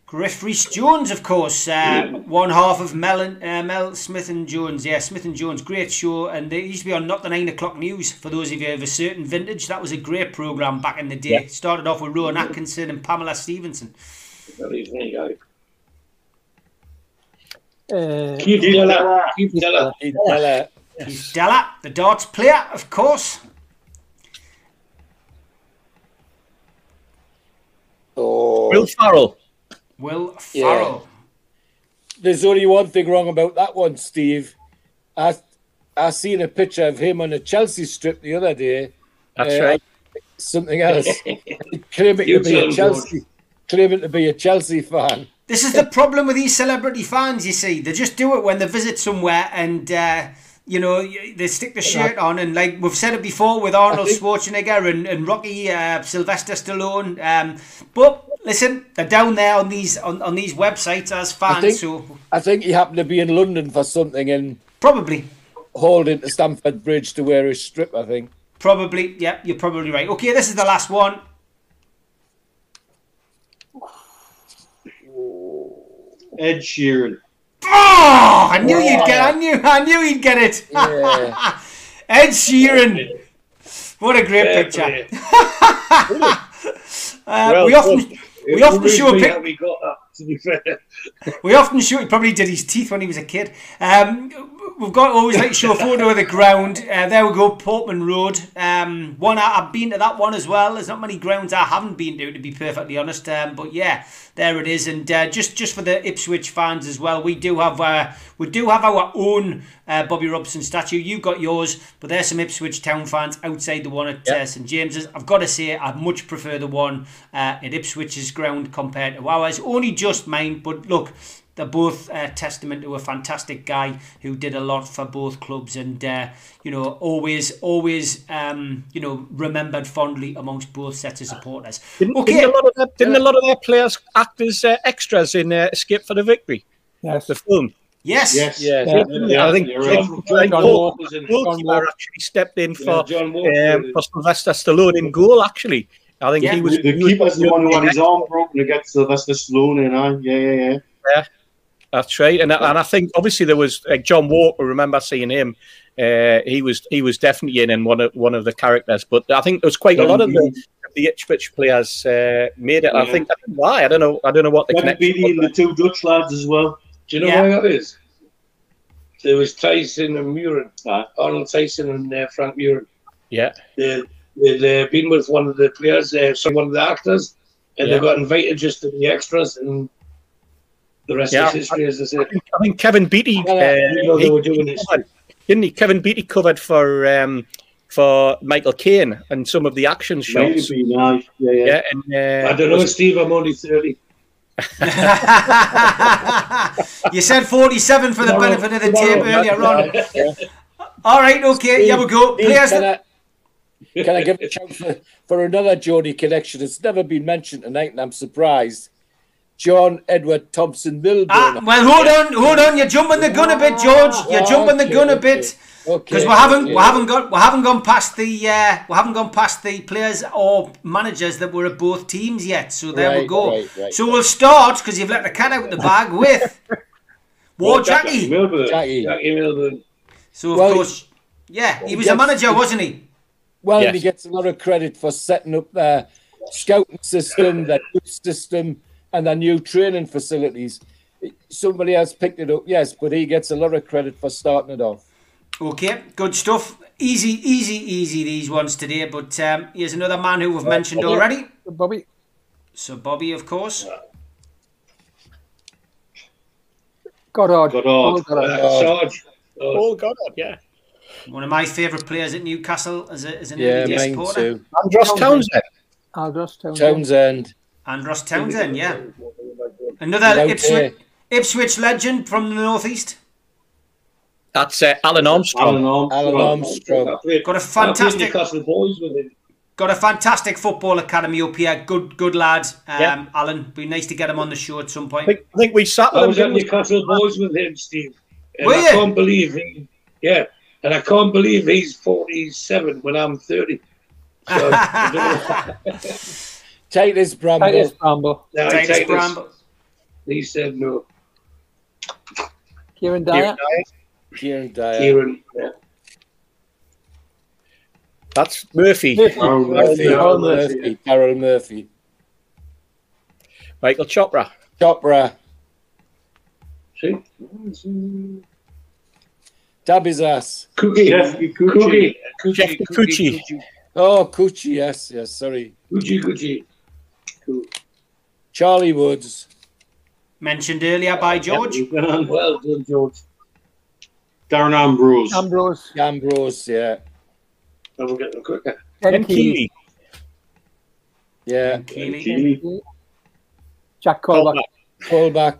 Griff Rhys Jones, of course, uh, one half of Mel, and, uh, Mel Smith and Jones. Yeah, Smith and Jones, great show. And they used to be on Not the Nine O'Clock News for those of you of a certain vintage. That was a great programme back in the day. Yeah. Started off with Rowan Atkinson and Pamela Stephenson. Uh, Keith Deller. Keith Deller. Keith Deller. Keith Deller, the darts player, of course. Oh. Will Ferrell. Will Ferrell. Yeah. There's only one thing wrong about that one, Steve. I I seen a picture of him on a Chelsea strip the other day. That's Uh, right. Something else. claiming You to be a tell Chelsea, claiming to be a Chelsea fan. This is the problem with these celebrity fans, you see. They just do it when they visit somewhere and, uh, you know, they stick the shirt on. And like we've said it before with Arnold Schwarzenegger and, and Rocky uh, Sylvester Stallone. Um, but listen, they're down there on these on, on these websites as fans. think- so I think he happened to be in London for something and probably, hauled into Stamford Bridge to wear his strip. I think. probably, yeah, you're probably right. Okay, this is the last one. Ed Sheeran. Oh, I knew you'd get. I knew. I knew he'd get it. Yeah. Ed Sheeran. What a great Fair picture. Uh, Well we often we often show a pic- we got that, to be fair. we often show he probably did his teeth when he was a kid. Um, we've got to always like to show a photo of the ground. Uh, there we go, Portman Road. Um, one I- I've been to that one as well. There's not many grounds I haven't been to, to be perfectly honest. Um, but yeah, there it is. And uh, just just for the Ipswich fans as well, we do have uh, we do have our own uh, Bobby Robson statue. You've got yours, but there's some Ipswich Town fans outside the one at uh, St James's. I've got to say, I much prefer the one uh, at Ipswich's ground compared to ours. Only just mine, but look. They're both uh, testament to a fantastic guy who did a lot for both clubs, and uh, you know, always, always, um, you know, remembered fondly amongst both sets of supporters. Didn't, Okay. didn't, a lot of their, didn't a lot of their players act as uh, extras in uh, Escape for the Victory, Yes. the film? Yes, Yes. Yeah. Yeah. Yeah, I think you're John, right. John, John Walker was in- Goalkeeper Walker. actually stepped in Yeah, for John um, for Sylvester Stallone in goal. Actually, I think Yeah. he was The he was- keeper's the one who had his arm broken against Sylvester Stallone, and I, yeah, yeah, yeah. That's right, and I- and I think obviously there was like John Walker. Remember seeing him? Uh, he was he was definitely in in one of one of the characters. But I think there was quite a lot of the, of the Ipswich players uh, made it. I think I don't know why I don't know I don't know what the Kevin connection. Beattie and the two Dutch lads as well. Do you know Yeah. why that is? There was Thijssen and Muhren, Aye. Arnold Thijssen and uh, Frank Muhren. Yeah, They, they'd uh, been with one of the players, uh, sorry, one of the actors, and Yeah. they got invited just to be extras, and the rest Yeah. is history, as I said. I think Kevin Beattie. Yeah, Uh, You know, they he- were doing this. covered, didn't he? Kevin Beattie covered for um, for Michael Caine and some of the action Might shots. have been, aye. Yeah, yeah. Yeah, and uh, I don't know, Steve, I'm only 30. you said 47 for the Tomorrow- benefit of the tomorrow, tape earlier yeah. on. All right, okay, here we go. Steve, Players can, that, I, can I give a shout for, for another Geordie connection? It's never been mentioned tonight, and I'm surprised. John Edward Thompson Milburn. Ah, well, hold on, hold on. You're jumping the gun a bit, George. You're jumping the gun a okay. bit Okay, because we haven't, okay. we haven't got, we haven't gone past the, uh, we haven't gone past the players or managers that were at both teams yet. So there we go. right, right, so we'll start because you've let the cat out of the bag with War Jackie. Milburn. Jackie. Jackie Milburn. So of Well, course, yeah, he he was a gets- manager, wasn't he? Well, Yes. he gets a lot of credit for setting up their scouting system, their youth system, and their new training facilities. Somebody else picked it up, yes, but he gets a lot of credit for starting it off. Okay, good stuff. Easy, easy, easy these ones today. But um, here's another man who we've mentioned already. Bobby. So Bobby, of course. Goddard. Goddard. Paul Goddard. Uh, Sarge. Oh, oh God, yeah, One of my favourite players at Newcastle as, a, as an Yeah, early day mine supporter. too. Andros Townsend. Aldous Townsend. Townsend. And Ross Townsend, yeah. Another Ipswich. Ipswich legend from the northeast. That's uh, Alun Armstrong. Alun Armstrong. Alun Armstrong. I played, Got a I played fantastic, Newcastle boys with him. got a fantastic football academy up here. Good, good lad. Um, Yeah. Alun, be nice to get him on the show at some I point. think, I think we sat I with was him. at didn't we? Newcastle boys with him, Steve. And Were I you? can't believe he, yeah, and I can't believe he's 47 when I'm 30. So, I don't know. Titus Bramble. Titus Bramble. No, Titus Titus, Bramble. He said no. Kieron Dyer. Kieron Dyer. Kieron, yeah. That's Murphy. Daryl Murphy. Murphy. Daryl Murphy. Daryl Murphy. Michael Chopra. Chopra. See? Tabby's ass. Cookie. Jeff Cookie. Kikuchi. Cookie. Jeff Kikuchi. Oh, Coochie, yes, yes, sorry. Coochie. Coochie. Cool. Charlie Woods. Mentioned earlier by George. Well done, George. Darren Ambrose. Ambrose, Ambrose, yeah, I will get them quicker. Ken And Keely, Keely. yeah. Keely. Keely. Jack Colback. Call back.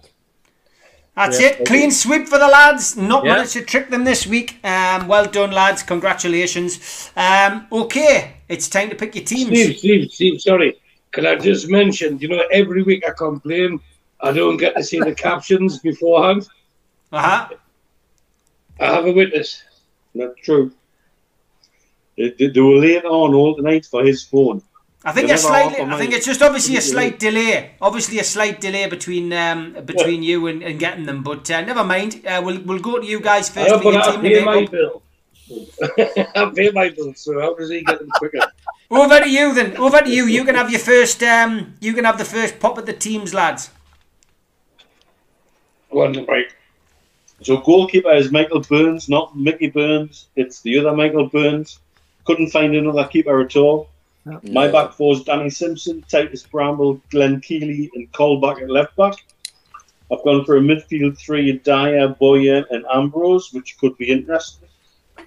That's Yeah. it. Clean sweep for the lads. Not Yeah. managed to trick them this week. Um, well done, lads. Congratulations. Um, okay, it's time to pick your teams. Steve, Steve, Steve, sorry. Can I just mention, you know, every week I complain I don't get to see the captions beforehand. Uh-huh. I have a witness. That's true. They, they, they were late on all the night for his phone. I think They're it's slightly. I think it's just obviously a slight delay. Obviously a slight delay between um, between you and, and getting them. But uh, never mind. Uh, we'll we'll go to you guys I first don't for your I team pay my up. bill. I pay my bill, so how does he get them quicker? Over to you then. Over to you. You can have your first. Um, you can have the first pop at the teams, lads. One right. So goalkeeper is Michael Burns, not Mickey Burns. It's the other Michael Burns. Couldn't find another keeper at all. My back four is Danny Simpson, Titus Bramble, Glenn Keeley, and Colback at left back. I've gone for a midfield three: Dyer, Bowyer, and Ambrose, which could be interesting.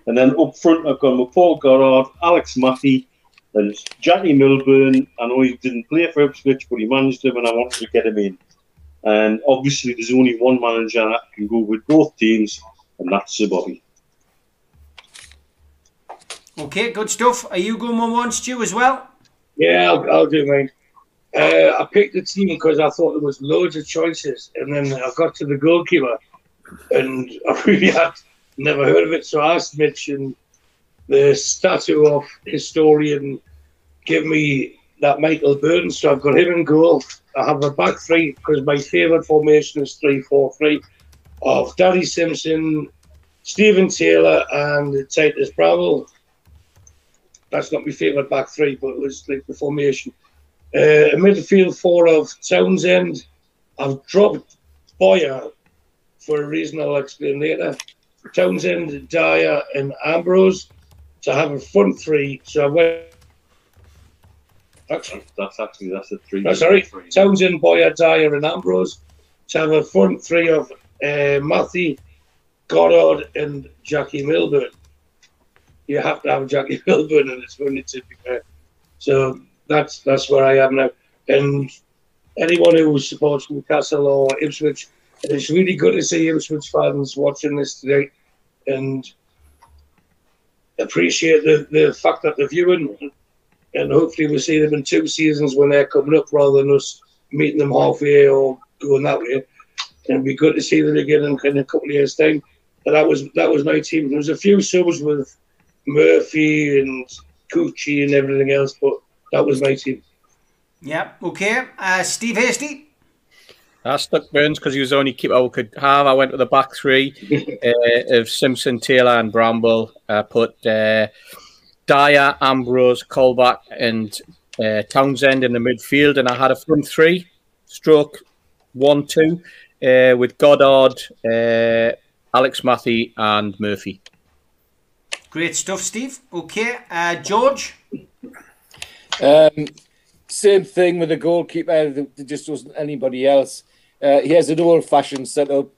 And then up front, I've gone with Paul Goddard, Alex Mathie, and Jackie Milburn. I know he didn't play for Ipswich, but he managed him, and I wanted to get him in. And obviously, there's only one manager that can go with both teams, and that's Sir Bobby. Okay, good stuff. Are you going one one, Stu, as well? Yeah, I'll, I'll do mine. Uh, I picked the team because I thought there was loads of choices, and then I got to the goalkeeper, and I really had never heard of it. So I asked Mitch, and the statue of historian give me that Michael Burns. So I've got him in goal. I have a back three because my favourite formation is three four three of Danny Simpson, Stephen Taylor, and Titus Bramble. That's not my favourite back three, but it was like the formation. Uh, a midfield four of Townsend. I've dropped Bowyer for a reason I'll explain later. Townsend, Dyer, and Ambrose to have a front three. So I went. Actually, That's actually that's a three. no, sorry, Townsend, Bowyer, Dyer, and Ambrose to have a front three of uh, Mathie, Goddard, and Jackie Milburn. You have to have Jackie Milburn, and it's going to be fair. So that's that's where I am now. And anyone who supports Newcastle or Ipswich, it's really good to see Ipswich fans watching this today, and appreciate the, the fact that they're viewing. And hopefully we'll see them in two seasons when they're coming up, rather than us meeting them halfway or going that way. And it'd be good to see them again in, a couple of years' time. But that was that was my team. There was a few subs with Murphy and Coochie and everything else, but that was my team. Yeah. Okay. Uh, Steve Hasty. I stuck Burns because he was the only keeper we could have. I went with the back three uh, of Simpson, Taylor, and Bramble. I put uh, Dyer, Ambrose, Colback, and uh, Townsend in the midfield, and I had a front three, stroke one, two, uh, with Goddard, uh, Alex Mathie, and Murphy. Great stuff, Steve. Okay. Uh, George. Um, same thing with the goalkeeper. There there just wasn't anybody else. Uh, he has an old-fashioned setup.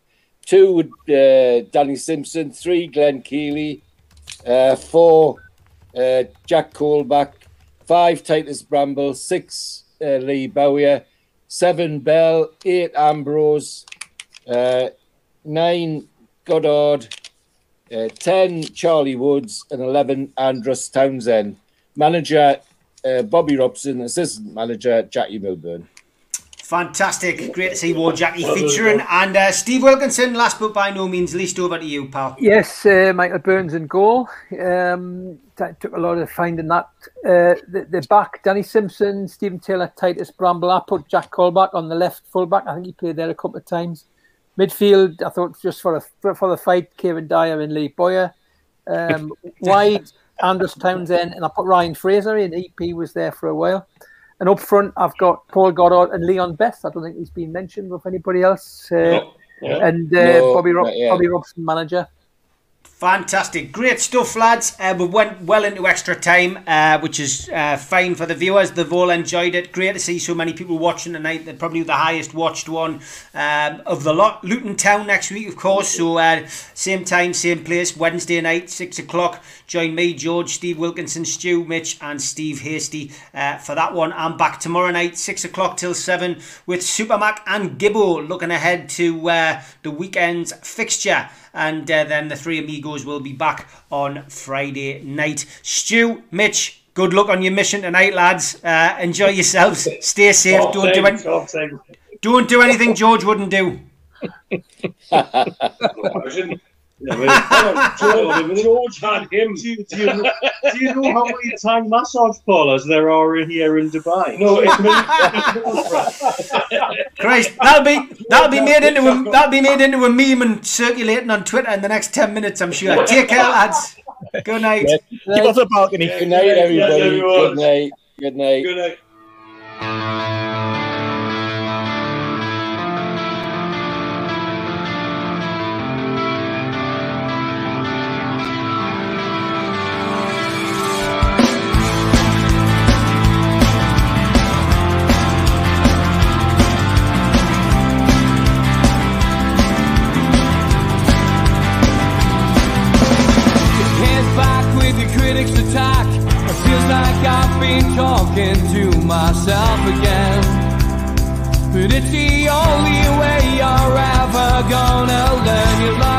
Two with uh, Danny Simpson. Three Glenn Keeley. Uh, four uh, Jack Colback. Five Titus Bramble. Six uh, Lee Bowyer. Seven Bell. Eight Ambrose. Nine Goddard. 10 Charlie Woods. And 11 Andros Townsend. Manager Bobby Robson, assistant manager Jackie Milburn. Fantastic. Great to see Wor Jackie featuring. And uh, Steve Wilkinson, last but by no means least, over to you, pal. Yes, uh, Michael Burns in goal. Um, that took a lot of finding that. Uh, the, the back, Danny Simpson, Stephen Taylor, Titus Bramble. I put Jack Colback on the left fullback. I think he played there a couple of times. Midfield, I thought just for, a, for, for the fight, Kieron Dyer and Lee Bowyer. Um, wide, Andros Townsend, and I put Ryan Fraser in. EP was there for a while. And up front, I've got Paul Goddard and Leon Best. I don't think he's been mentioned with anybody else. Uh, Yeah. And uh, No, Bobby, Rob- Bobby Robson, manager. Fantastic. Great stuff, lads. Uh, we went well into extra time, uh, which is uh, fine for the viewers. They've all enjoyed it. Great to see so many people watching tonight. They're probably the highest watched one um, of the lot. Luton Town next week, of course. So, uh, same time, same place, Wednesday night, 6 o'clock. Join me, George, Steve Wilkinson, Stu, Mitch, and Steve Hasty uh, for that one. I'm back tomorrow night, 6 o'clock till 7, with Supermac and Gibbo looking ahead to uh, the weekend's fixture and uh, then the three amigos will be back on Friday night. Stu, Mitch, good luck on your mission tonight, lads. Uh, enjoy yourselves. Stay safe. Top don't do thing, any- don't do anything George wouldn't do. Imagine. Yeah, well, George, George had him. Do you, do, you, know- do you know how many Thai massage parlors there are in here in Dubai? No, it's Christ, that'll be that'll be made into a that'll be made into a meme and circulating on Twitter in the next ten minutes. I'm sure. Take care, lads. Good night. Keep off the balcony. Good night, Yes, everybody. everyone. Good night. Good night. good night. Talking to myself again. But it's the only way you're ever gonna learn. You look back.